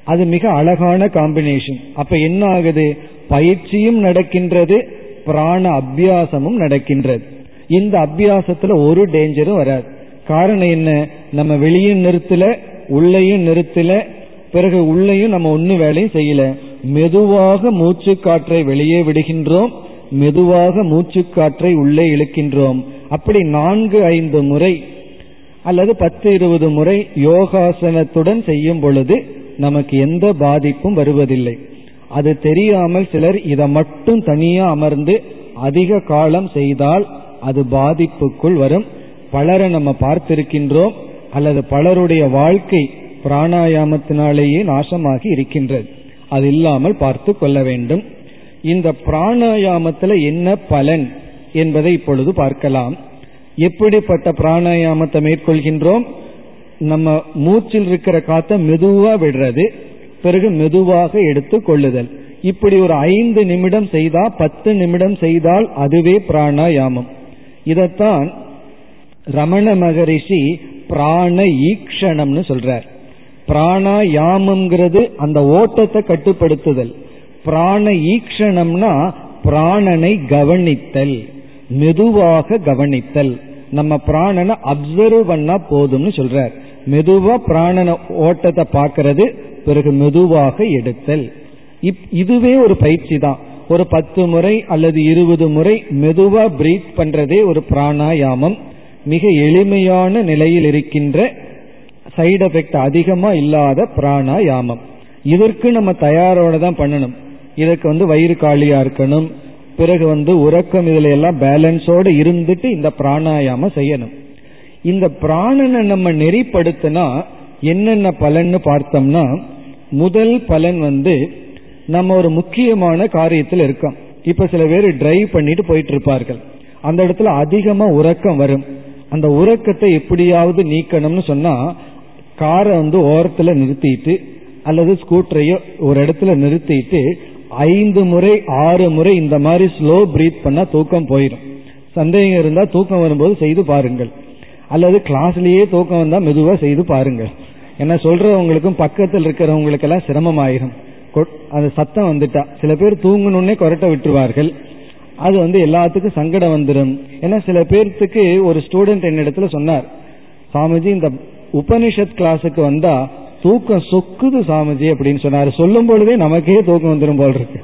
அது மிக அழகான காம்பினேஷன் அப்ப என்ன ஆகுது பயிற்சியும் நடக்கின்றது பிராண அபியாசமும் நடக்கின்றது. இந்த அபியாசத்துல ஒரு டேஞ்சரும் வராது. காரணம் என்ன? நம்ம வெளியும் நிறுத்தல உள்ளையும் நிறுத்தல பிறகு உள்ளையும் நம்ம ஒன்னு வேலையும் செய்யல. மெதுவாக மூச்சு காற்றை வெளியே விடுகின்றோம் மெதுவாக மூச்சு காற்றை உள்ளே இழுக்கின்றோம். அப்படி நான்கு ஐந்து முறை அல்லது பத்து இருபது முறை யோகாசனத்துடன் செய்யும் பொழுது நமக்கு எந்த பாதிப்பும் வருவதில்லை. அது தெரியாமல் சிலர் இதை மட்டும் தனியா அமர்ந்து அதிக காலம் செய்தால் அது பாதிப்புக்குள் வரும். பலரை நம்ம பார்த்திருக்கின்றோம் அல்லது பலருடைய வாழ்க்கை பிராணாயாமத்தினாலேயே நாசமாகி இருக்கின்றது. அது இல்லாமல் பார்த்து கொள்ள வேண்டும். இந்த பிராணாயாமத்தில் என்ன பலன் என்பதை இப்பொழுது பார்க்கலாம். எப்படிப்பட்ட பிராணாயாமத்தை மேற்கொள்கின்றோம்? நம்ம மூச்சில் இருக்கிற காத்த மெதுவா விடுறது பிறகு மெதுவாக எடுத்து கொள்ளுதல். இப்படி ஒரு ஐந்து நிமிடம் செய்தா பத்து நிமிடம் செய்தால் அதுவே பிராணாயாமம். இதத்தான் ரமண மகரிஷி பிராண ஈக்ஷணம்னு சொல்றார். பிராணாயாமம்ங்கிறது அந்த ஓட்டத்தை கட்டுப்படுத்துதல். பிராண ஈக்ஷணம்னா பிராணனை கவனித்தல் மெதுவாக கவனித்தல். நம்ம பிராணனை அப்சர்வ் பண்ணா போதும்னு சொல்றார். மெதுவா பிராணன ஓட்டத்தை பார்க்கறது பிறகு மெதுவாக எடுத்தல். இதுவே ஒரு பயிற்சி தான். ஒரு பத்து முறை அல்லது இருபது முறை மெதுவா பிரீத் பண்றதே ஒரு பிராணாயாமம். மிக எளிமையான நிலையில் இருக்கின்ற சைடு எஃபெக்ட் அதிகமா இல்லாத பிராணாயாமம். இதற்கு நம்ம தயாரோட தான் பண்ணணும். இதற்கு வந்து வயிறு காலியா இருக்கணும். பிறகு வந்து உறக்கம் இதுல எல்லாம் பேலன்ஸோட இருந்துட்டு இந்த பிராணாயாமம் செய்யணும். இந்த பிராணனை நம்ம நெறிப்படுத்தினா என்னென்ன பலன்னு பார்த்தோம்னா முதல் பலன் வந்து நம்ம ஒரு முக்கியமான காரியத்தில் இருக்கோம். இப்ப சில பேர் டிரைவ் பண்ணிட்டு போயிட்டு இருப்பார்கள் அந்த இடத்துல அதிகமா உறக்கம் வரும். அந்த உறக்கத்தை எப்படியாவது நீக்கணும்னு சொன்னா காரை வந்து ஓரத்துல நிறுத்திட்டு அல்லது ஸ்கூட்டரையோ ஒரு இடத்துல நிறுத்திட்டு ஐந்து முறை ஆறு முறை இந்த மாதிரி ஸ்லோ பிரீத் பண்ணா தூக்கம் போயிடும். சந்தேகம் இருந்தா தூக்கம் வரும்போது செய்து பாருங்கள். அல்லது கிளாஸ்லயே தூக்கம் வந்தா மெதுவா செய்து பாருங்கள். என்ன சொல்றவங்களுக்கும் பக்கத்தில் இருக்கிறவங்களுக்கு எல்லாம் சிரமமாயிரும் அது சத்தம் வந்துட்டா. சில பேர் தூங்கணுன்னே கொரட்டை விட்டுருவார்கள். அது வந்து எல்லாத்துக்கும் சங்கடம் வந்துடும் ஏன்னா சில பேர்த்துக்கு ஒரு ஸ்டூடெண்ட் என்னிடத்துல சொன்னார் சாமிஜி இந்த உபனிஷத் கிளாஸுக்கு வந்தா தூக்கம் சொக்குது சாமிஜி அப்படின்னு சொன்னார். சொல்லும் பொழுதே நமக்கே தூக்கம் வந்துடும் போல் இருக்கு.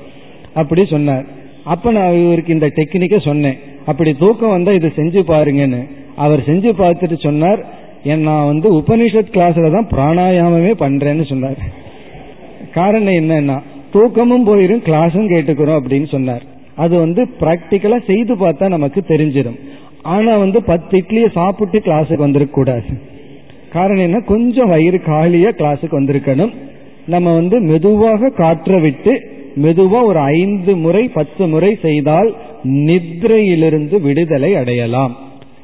அப்படி சொன்னார். அப்ப நான் இவருக்கு இந்த டெக்னிக்க சொன்னேன். அப்படி தூக்கம் வந்தா இது செஞ்சு பாருங்கன்னு. அவர் செஞ்சு பார்த்துட்டு சொன்னார் நான் வந்து உபனிஷத் கிளாஸ்ல தான் பிராணாயாமமே பண்றேன்னு சொன்னார். காரணம் என்னன்னா தூக்கமும் போயிரும் கிளாஸும் கேட்டுக்கிறோம் அப்படின்னு சொன்னார். அது வந்து பிராக்டிக்கலா செய்து பார்த்தா நமக்கு தெரிஞ்சிடும் ஆனா வந்து பத்து இட்லியை சாப்பிட்டு கிளாஸுக்கு வந்திருக்க கூடாது. காரணம் என்ன? கொஞ்சம் வயிறு காலியா கிளாஸுக்கு வந்திருக்கணும். நம்ம வந்து மெதுவாக காற்ற விட்டு மெதுவா ஒரு ஐந்து முறை பத்து முறை செய்தால் நித்ரையிலிருந்து விடுதலை அடையலாம்.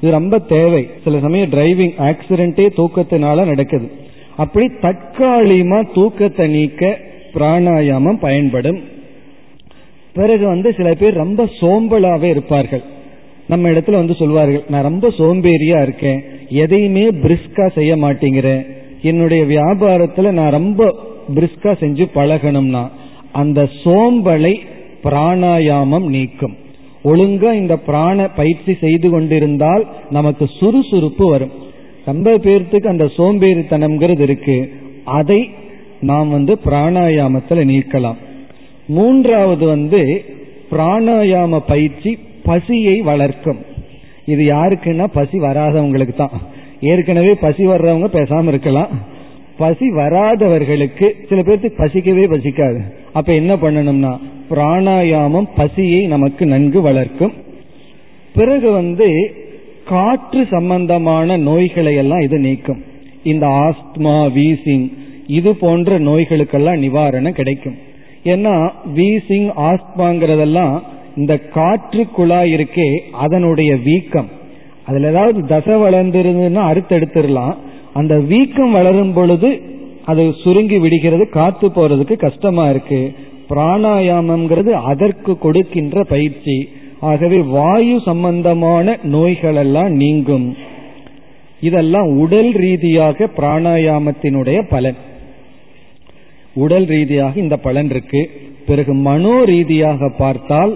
இது ரொம்ப தேவை. சில சமயம் டிரைவிங் ஆக்சிடென்டே தூக்கத்தினால நடக்குது. அப்படி தற்காலிகமா தூக்கத்தை நீக்க பிராணாயாமம் பயன்படும். பிறகு வந்து சில பேர் ரொம்ப சோம்பலாவே இருப்பார்கள். நம்ம இடத்துல வந்து சொல்வார்கள் நான் ரொம்ப சோம்பேறியா இருக்கேன். எதையுமே பிரிஸ்கா செய்ய மாட்டேங்கிறேன். என்னுடைய வியாபாரத்துல நான் ரொம்ப பிரிஸ்கா செஞ்சு பழகணும்னா அந்த சோம்பலை பிராணாயாமம் நீக்கும். ஒழுங்கா இந்த பிராண பயிற்சி செய்து கொண்டிருந்தால் நமக்கு சுறுசுறுப்பு வரும். ரொம்ப பேர்த்துக்கு அந்த சோம்பேறித்தனம்ங்கிறது இருக்கு. அதை நாம் வந்து பிராணாயாமத்தில் நீக்கலாம். மூன்றாவது வந்து பிராணாயாம பயிற்சி பசியை வளர்க்கும். இது யாருக்குன்னா பசி வராதவங்களுக்கு தான். ஏற்கனவே பசி வர்றவங்க பேசாம இருக்கலாம். பசி வராதவர்களுக்கு சில பேர்த்துக்கு பசிக்கவே பசிக்காது. அப்ப என்ன பண்ணணும்னா பிராணாயாமம் பசியை நமக்கு நன்கு வளர்க்கும். பிறகு வந்து காற்று சம்பந்தமான நோய்களை எல்லாம் இது நீக்கும். இந்த ஆஸ்துமா வீசிங் இது போன்ற நோய்களுக்கெல்லாம் நிவாரணம் கிடைக்கும். ஏன்னா வீசிங் ஆஸ்துமாங்கிறதெல்லாம் இந்த காற்று குழாய் இருக்கே அதனுடைய வீக்கம். அதுல ஏதாவது தசை வளர்ந்துருந்ததுன்னா அறுத்தெடுத்துடலாம். அந்த வீக்கம் வளரும் பொழுது அது சுருங்கி விடுகிறது காத்து போறதுக்கு கஷ்டமா இருக்கு. பிராணாயாமம்ங்கிறது அதற்கு கொடுக்கின்ற பயிற்சி. ஆகவே வாயு சம்பந்தமான நோய்கள் எல்லாம் நீங்கும். இதெல்லாம் உடல் ரீதியாக பிராணாயாமத்தினுடைய பலன். உடல் ரீதியாக இந்த பலன் இருக்கு. பிறகு மனோ ரீதியாக பார்த்தால்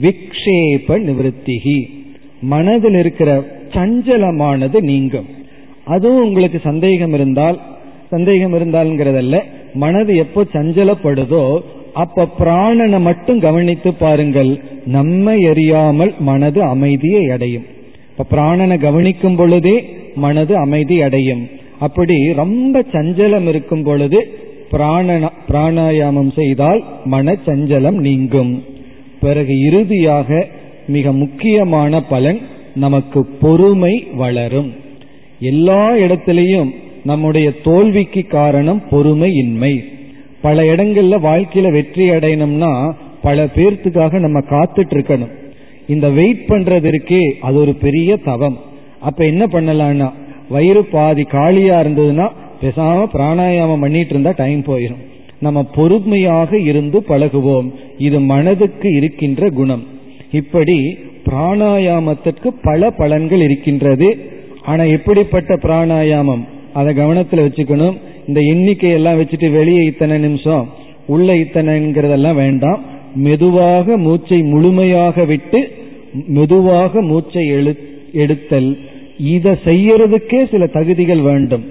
விக்ஷேப நிவத்திகி மனதில் இருக்கிற சஞ்சலமானது நீங்கும். அதுவும் உங்களுக்கு சந்தேகம் இருந்தால் சந்தேகம் இருந்தால்ங்கிறதல்ல மனது எப்போ சஞ்சலப்படுதோ அப்ப பிராணனை மட்டும் கவனித்து பாருங்கள் நம்மை எறியாமல் மனது அமைதியை அடையும். இப்ப பிராணனை கவனிக்கும் பொழுதே மனது அமைதி அடையும். அப்படி ரொம்ப சஞ்சலம் இருக்கும் பொழுது பிராண பிராணாயாமம் செய்தால் மன சஞ்சலம் நீங்கும். பிறகு இறுதியாக மிக முக்கியமான பலன் நமக்கு பொறுமை வளரும். எல்லா இடத்திலையும் நம்முடைய தோல்விக்கு காரணம் பொறுமையின்மை. பல இடங்கள்ல வாழ்க்கையில வெற்றி அடையணும்னா பல பேர்த்துக்காக நம்ம காத்துட்டு இருக்கணும் இந்த வெயிட் பண்றது இருக்கே அது ஒரு பெரிய தவம். அப்ப என்ன பண்ணலாம்னா வயிறு பாதி காலியா இருந்ததுன்னா பேசாம பிராணாயாமம் பண்ணிட்டு இருந்தா டைம் போயிடும் நம்ம பொறுமையாக இருந்து பழகுவோம். இது மனதுக்கு இருக்கின்ற குணம். இப்படி பிராணாயாமத்திற்கு பல பலன்கள் இருக்கின்றது. ஆனா எப்படிப்பட்ட பிராணாயாமம்? அதை கவனத்தில் வச்சுக்கணும். இந்த எண்ணிக்கையெல்லாம் வச்சுட்டு வெளியே இத்தனை நிமிஷம் உள்ள இத்தனைங்கிறதெல்லாம் வேண்டாம். மெதுவாக மூச்சை முழுமையாக விட்டு மெதுவாக மூச்சை எழு எடுத்தல். இதை செய்யறதுக்கே சில தகுதிகள் வேண்டும்.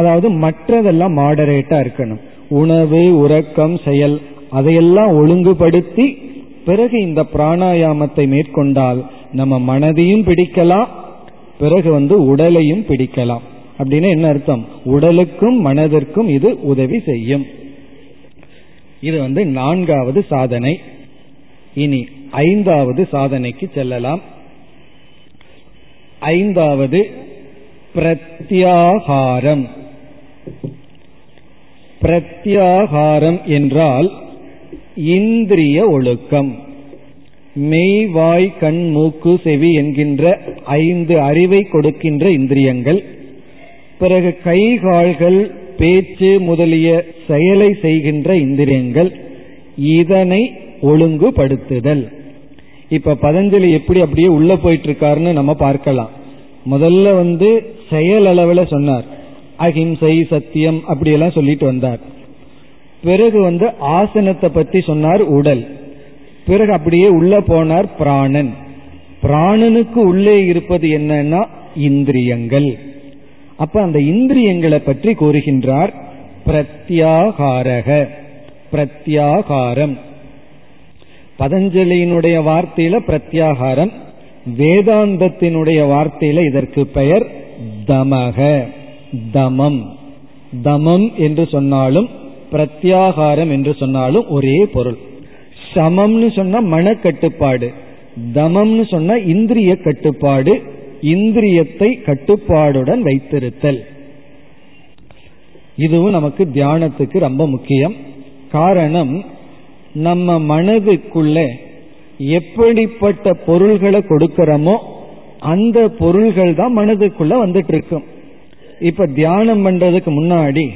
அதாவது மற்றதெல்லாம் மாடரேட்டா இருக்கணும். உணவு உறக்கம் செயல் அதையெல்லாம் ஒழுங்குபடுத்தி பிறகு இந்த பிராணாயாமத்தை மேற்கொண்டால் நம்ம மனதையும் பிடிக்கலாம் பிறகு வந்து உடலையும் பிடிக்கலாம். அப்படின்னு என்ன அர்த்தம்? உடலுக்கும் மனதிற்கும் இது உதவி செய்யும். இது வந்து நான்காவது சாதனை. இனி ஐந்தாவது சாதனைக்கு செல்லலாம். ஐந்தாவது பிரத்யாகாரம். பிரத்யாகாரம் என்றால் இந்திரிய ஒழுக்கம். மெய் வாய் கண் மூக்கு செவி என்கின்ற ஐந்து அறிவை கொடுக்கின்ற இந்திரியங்கள். பிறகு கை கால்கள் பேச்சு முதலிய செயலை செய்கின்ற இந்திரியங்கள் இதனை ஒழுங்குபடுத்துதல். இப்ப பதஞ்சலி எப்படி அப்படியே உள்ள போயிட்டு இருக்காருன்னு நம்ம பார்க்கலாம். முதல்ல வந்து செயல் அளவுல சொன்னார். அஹிம்சை சத்தியம் அப்படியெல்லாம் சொல்லிட்டு வந்தார். பிறகு வந்து ஆசனத்தை பத்தி சொன்னார் உடல். பிறகு அப்படியே உள்ள போனார் பிராணன். பிராணனுக்கு உள்ளே இருப்பது என்னன்னா இந்திரியங்கள். அப்ப அந்த இந்திரியங்களை பற்றி கூறுகின்றார் பிரத்யாகாரக. பிரத்யாகாரம். பதஞ்சலியினுடைய வார்த்தையில பிரத்யாகாரம் வேதாந்தத்தினுடைய வார்த்தையில இதற்கு பெயர் தமக. தமம். தமம் என்று சொன்னாலும் பிரத்யாகாரம் என்று சொன்னாலும் ஒரே பொருள். சமம்னு சொன்னா மனக்கட்டுப்பாடு. தமம்னு சொன்னா இந்திரிய கட்டுப்பாடு இந்திரியத்தை கட்டுப்பாடுடன் வைத்திருத்தல். இதுவும் நமக்கு தியானத்துக்கு ரொம்ப முக்கியம். காரணம் நம்ம மனதுக்குள்ள எப்படிப்பட்ட பொருள்களை கொடுக்கிறோமோ அந்த பொருள்கள் தான் மனதுக்குள்ள வந்துட்டு இருக்கும் இப்ப தியானம் பண்றதுக்கு முன்னாடி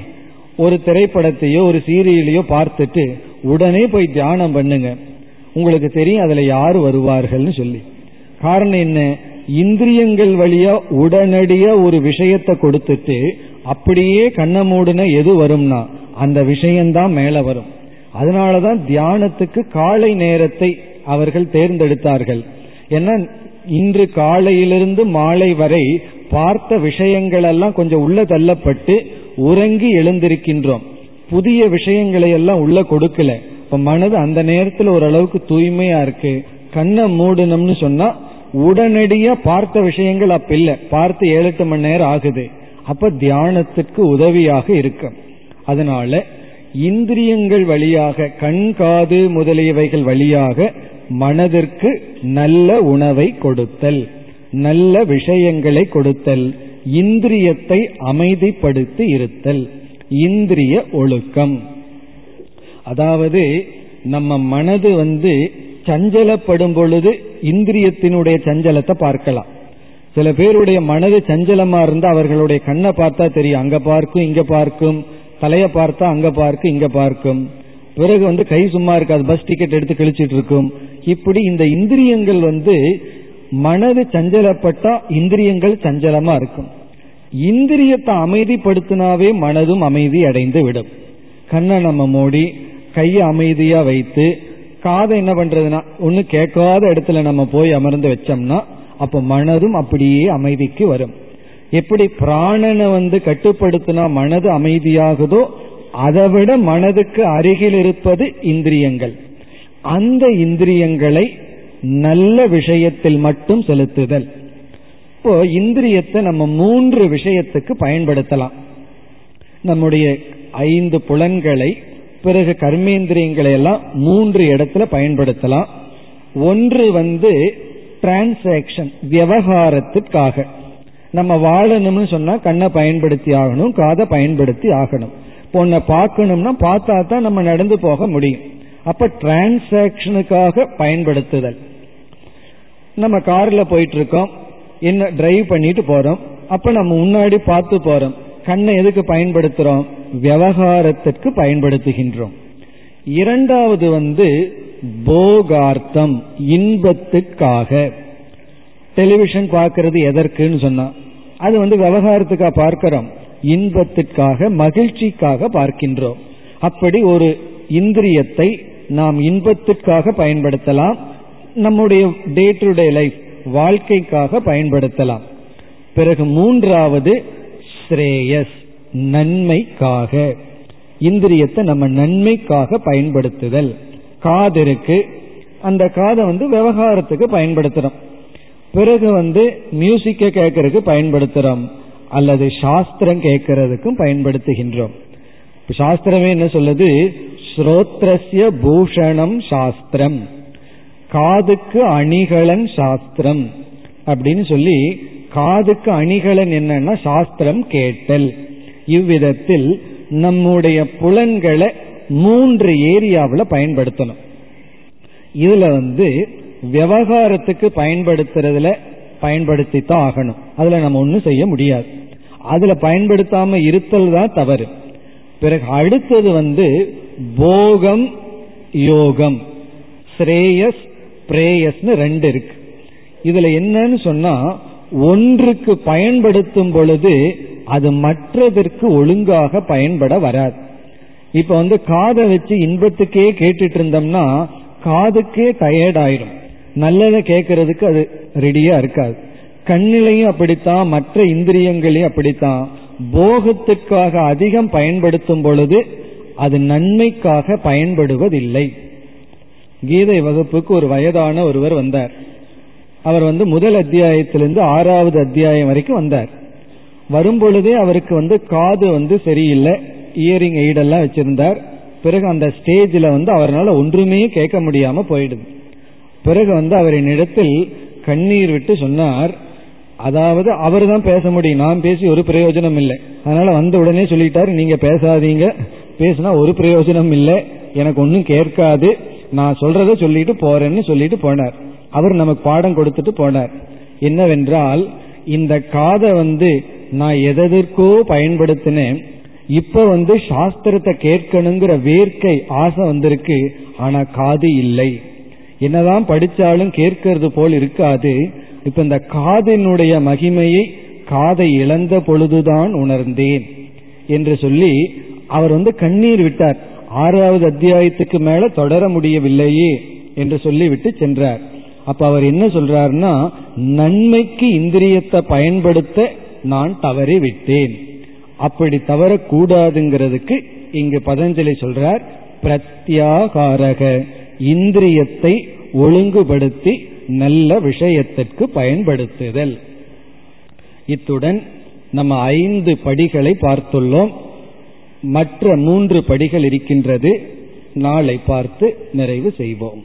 ஒரு திரைப்படத்தையோ ஒரு சீரியலையோ பார்த்துட்டு உடனே போய் தியானம் பண்ணுங்க. உங்களுக்கு தெரியும் அதுல யார் வருவார்கள்னு சொல்லி. காரணம் என்ன? இந்திரியங்கள் வழியா உடனடியா ஒரு விஷயத்தை கொடுத்துட்டு அப்படியே கண்ண மூடுன எது வரும்னா அந்த விஷயம்தான் மேல வரும். அதனாலதான் தியானத்துக்கு காலை நேரத்தை அவர்கள் தேர்ந்தெடுத்தார்கள். ஏன்னா இன்று காலையிலிருந்து மாலை வரை பார்த்த விஷயங்கள் எல்லாம் கொஞ்சம் உள்ள தள்ளப்பட்டு உறங்கி எழுந்திருக்கின்றோம். புதிய விஷயங்களை எல்லாம் உள்ள கொடுக்கல. இப்ப மனது அந்த நேரத்தில் ஓரளவுக்கு தூய்மையா இருக்கு. கண்ணை மூடணும்னு சொன்னா உடனடியா பார்த்த விஷயங்கள் அப்ப இல்ல. பார்த்து ஏழு எட்டு மணி நேரம் ஆகுது. அப்ப தியானத்துக்கு உதவியாக இருக்கும் அதனால இந்திரியங்கள் வழியாக கண் காது முதலியவைகள் வழியாக மனதிற்கு நல்ல உணவை கொடுத்தல் நல்ல விஷயங்களை கொடுத்தல் இந்திரியத்தை அமைதிப்படுத்தி இருத்தல் இந்திரிய ஒழுக்கம். அதாவது நம்ம மனது வந்து சஞ்சலப்படும் பொழுது இந்திரியத்தினுடைய சஞ்சலத்தை பார்க்கலாம். சில பேருடைய மனது சஞ்சலமா இருந்தா அவர்களுடைய கண்ணை பார்த்தா தெரியும். அங்க பார்க்கும் இங்க பார்க்கும். தலைய பார்த்தா அங்க பார்க்கும் இங்க பார்க்கும். பிறகு வந்து கை சும்மா இருக்காது. பஸ் டிக்கெட் எடுத்து கழிச்சிட்டு இருக்கும். இப்படி இந்த இந்திரியங்கள் வந்து மனது சஞ்சலப்பட்டா இந்திரியங்கள் சஞ்சலமா இருக்கும். இந்திரியத்தை அமைதிப்படுத்தினாவே மனதும் அமைதி அடைந்து விடும். கண்ணை நம்ம மூடி கையை அமைதியா வைத்து காதை என்ன பண்றதுன்னா ஒன்னு கேட்காத இடத்துல நம்ம போய் அமர்ந்து வச்சோம்னா அப்ப மனதும் அப்படியே அமைதிக்கு வரும். எப்படி பிராணனை வந்து கட்டுப்படுத்தினா மனது அமைதியாகுதோ அதை விட மனதுக்கு அருகில் இருப்பது இந்திரியங்கள். அந்த இந்திரியங்களை நல்ல விஷயத்தில் மட்டும் செலுத்துதல். இப்போ இந்திரியத்தை நம்ம மூன்று விஷயத்துக்கு பயன்படுத்தலாம். நம்முடைய ஐந்து புலன்களை பிறகு கர்மேந்திரியங்களை எல்லாம் மூன்று இடத்துல பயன்படுத்தலாம். ஒன்று வந்து டிரான்சாக்சன் விவகாரத்திற்காக. நம்ம வாழணும்னு சொன்னா கண்ணை பயன்படுத்தி ஆகணும் காதை பயன்படுத்தி ஆகணும். பொண்ணை பார்க்கணும்னா பார்த்தா தான் நம்ம நடந்து போக முடியும். அப்ப டிரான்சாக்சனுக்காக பயன்படுத்துதல். நம்ம கார்ல போயிட்டு இருக்கோம் என்ன டிரைவ் பண்ணிட்டு போறோம் அப்ப நம்ம முன்னாடி பார்த்து போறோம். கண்ணை எதுக்கு பயன்படுத்துறோம்? விவகாரத்திற்கு பயன்படுத்துகின்றோம். இரண்டாவது வந்து போகார்த்தம் இன்பத்துக்காக. டெலிவிஷன் பார்க்கறது எதற்குன்னு சொன்னா அது வந்து விவகாரத்துக்காக பார்க்கிறோம். இன்பத்திற்காக மகிழ்ச்சிக்காக பார்க்கின்றோம். அப்படி ஒரு இந்திரியத்தை நாம் இன்பத்திற்காக பயன்படுத்தலாம். நம்முடைய டே டு டே லைஃப் வாழ்க்கைக்காக பயன்படுத்தலாம். பிறகு மூன்றாவது ஸ்ரேயஸ் நன்மைக்காக. இந்திரியத்தை நம்ம நன்மைக்காக பயன்படுத்துதல். காது இருக்கு அந்த காதை வந்து விவகாரத்துக்கு பயன்படுத்துறோம். பிறகு வந்து மியூசிக்கை கேட்கறதுக்கு பயன்படுத்துறோம். அல்லது சாஸ்திரம் கேட்கறதுக்கும் பயன்படுத்துகின்றோம். சாஸ்திரமே என்ன சொல்லுது? ஸ்ரோத்ரஸ்ய பூஷணம் சாஸ்திரம். காதுக்கு அணிகலன் சாஸ்திரம் அப்படின்னு சொல்லி காதுக்கு அணிகலன் என்னன்னா சாஸ்திரம் கேட்டல். இவ்விதத்தில் நம்முடைய புலன்களை மூன்று ஏரியாவில் பயன்படுத்தணும். இதுல வந்து விவகாரத்துக்கு பயன்படுத்துறதுல பயன்படுத்தித்தான் ஆகணும். அதுல நம்ம ஒன்றும் செய்ய முடியாது. அதுல பயன்படுத்தாம இருத்தல் தான் தவறு. பிறகு அடுத்தது வந்து போகம் யோகம் ஸ்ரேயஸ் பிரேயஸ்னு ரெண்டு இருக்கு. இதுல என்னன்னு சொன்னா ஒன்றுக்கு பயன்படுத்தும் பொழுது அது மற்றதற்கு ஒழுங்காக பயன்பட வராது. இப்ப வந்து காதை வச்சு இன்பத்துக்கே கேட்டுட்டு இருந்தோம்னா காதுக்கே டயர்ட் ஆயிடும். நல்லதை கேட்கறதுக்கு அது ரெடியா இருக்காது. கண்ணிலையும் அப்படித்தான் மற்ற இந்திரியங்களையும் அப்படித்தான். போகத்துக்காக அதிகம் பயன்படுத்தும் பொழுது அது நன்மைக்காக பயன்படுவதில்லை. கீதை வகுப்புக்கு ஒரு வயதான ஒருவர் வந்தார். அவர் வந்து முதல் அத்தியாயத்திலிருந்து ஆறாவது அத்தியாயம் வரைக்கும் வந்தார். வரும்பொழுதே அவருக்கு வந்து காது வந்து சரியில்லை இயரிங் எய்டெல்லாம் வச்சிருந்தார். பிறகு அந்த ஸ்டேஜில் வந்து அவரால் ஒன்றுமே கேட்க முடியாம போயிடுது. பிறகு வந்து அவரின் இடத்தில் கண்ணீர் விட்டு சொன்னார் அதாவது அவர் தான் பேச முடியும் நான் பேசி ஒரு பிரயோஜனம் இல்லை. அதனால வந்த உடனே சொல்லிட்டாரு நீங்க பேசாதீங்க பேசினா ஒரு பிரயோஜனம் இல்லை எனக்கு ஒன்றும் கேட்காது நான் சொல்றத சொல்லிட்டு போறேன்னு சொல்லிட்டு போனார். அவர் நமக்கு பாடம் கொடுத்துட்டு போனார். என்னவென்றால் இந்த காதை வந்து நான் எதற்கோ பயன்படுத்தினேன். இப்ப வந்து சாஸ்திரத்தை கேட்கணுங்கிற வேர்க்கை ஆசை வந்திருக்கு. ஆனா காது இல்லை. என்னதான் படிச்சாலும் கேட்கறது போல் இருக்காது. இப்ப இந்த காதினுடைய மகிமையை காதை இழந்த பொழுதுதான் உணர்ந்தேன் என்று சொல்லி அவர் வந்து கண்ணீர் விட்டார். ஆறாவது அத்தியாயத்துக்கு மேல தொடர முடியவில்லையே என்று சொல்லிவிட்டு சென்றார். அப்ப அவர் என்ன சொல்றாருன்னா நன்மைக்கு இந்திரியத்தை பயன்படுத்த நான் தவறி விட்டேன். அப்படி தவறக்கூடாதுங்கிறதுக்கு இங்கு பதஞ்சலி சொல்றார் பிரத்யாகாரக இந்திரியத்தை ஒழுங்குபடுத்தி நல்ல விஷயத்திற்கு பயன்படுத்துதல். இத்துடன் நம்ம ஐந்து படிகளை பார்த்துள்ளோம். மற்ற மூன்று படிகள் இருக்கின்றது. நாளை பார்த்து நிறைவு செய்வோம்.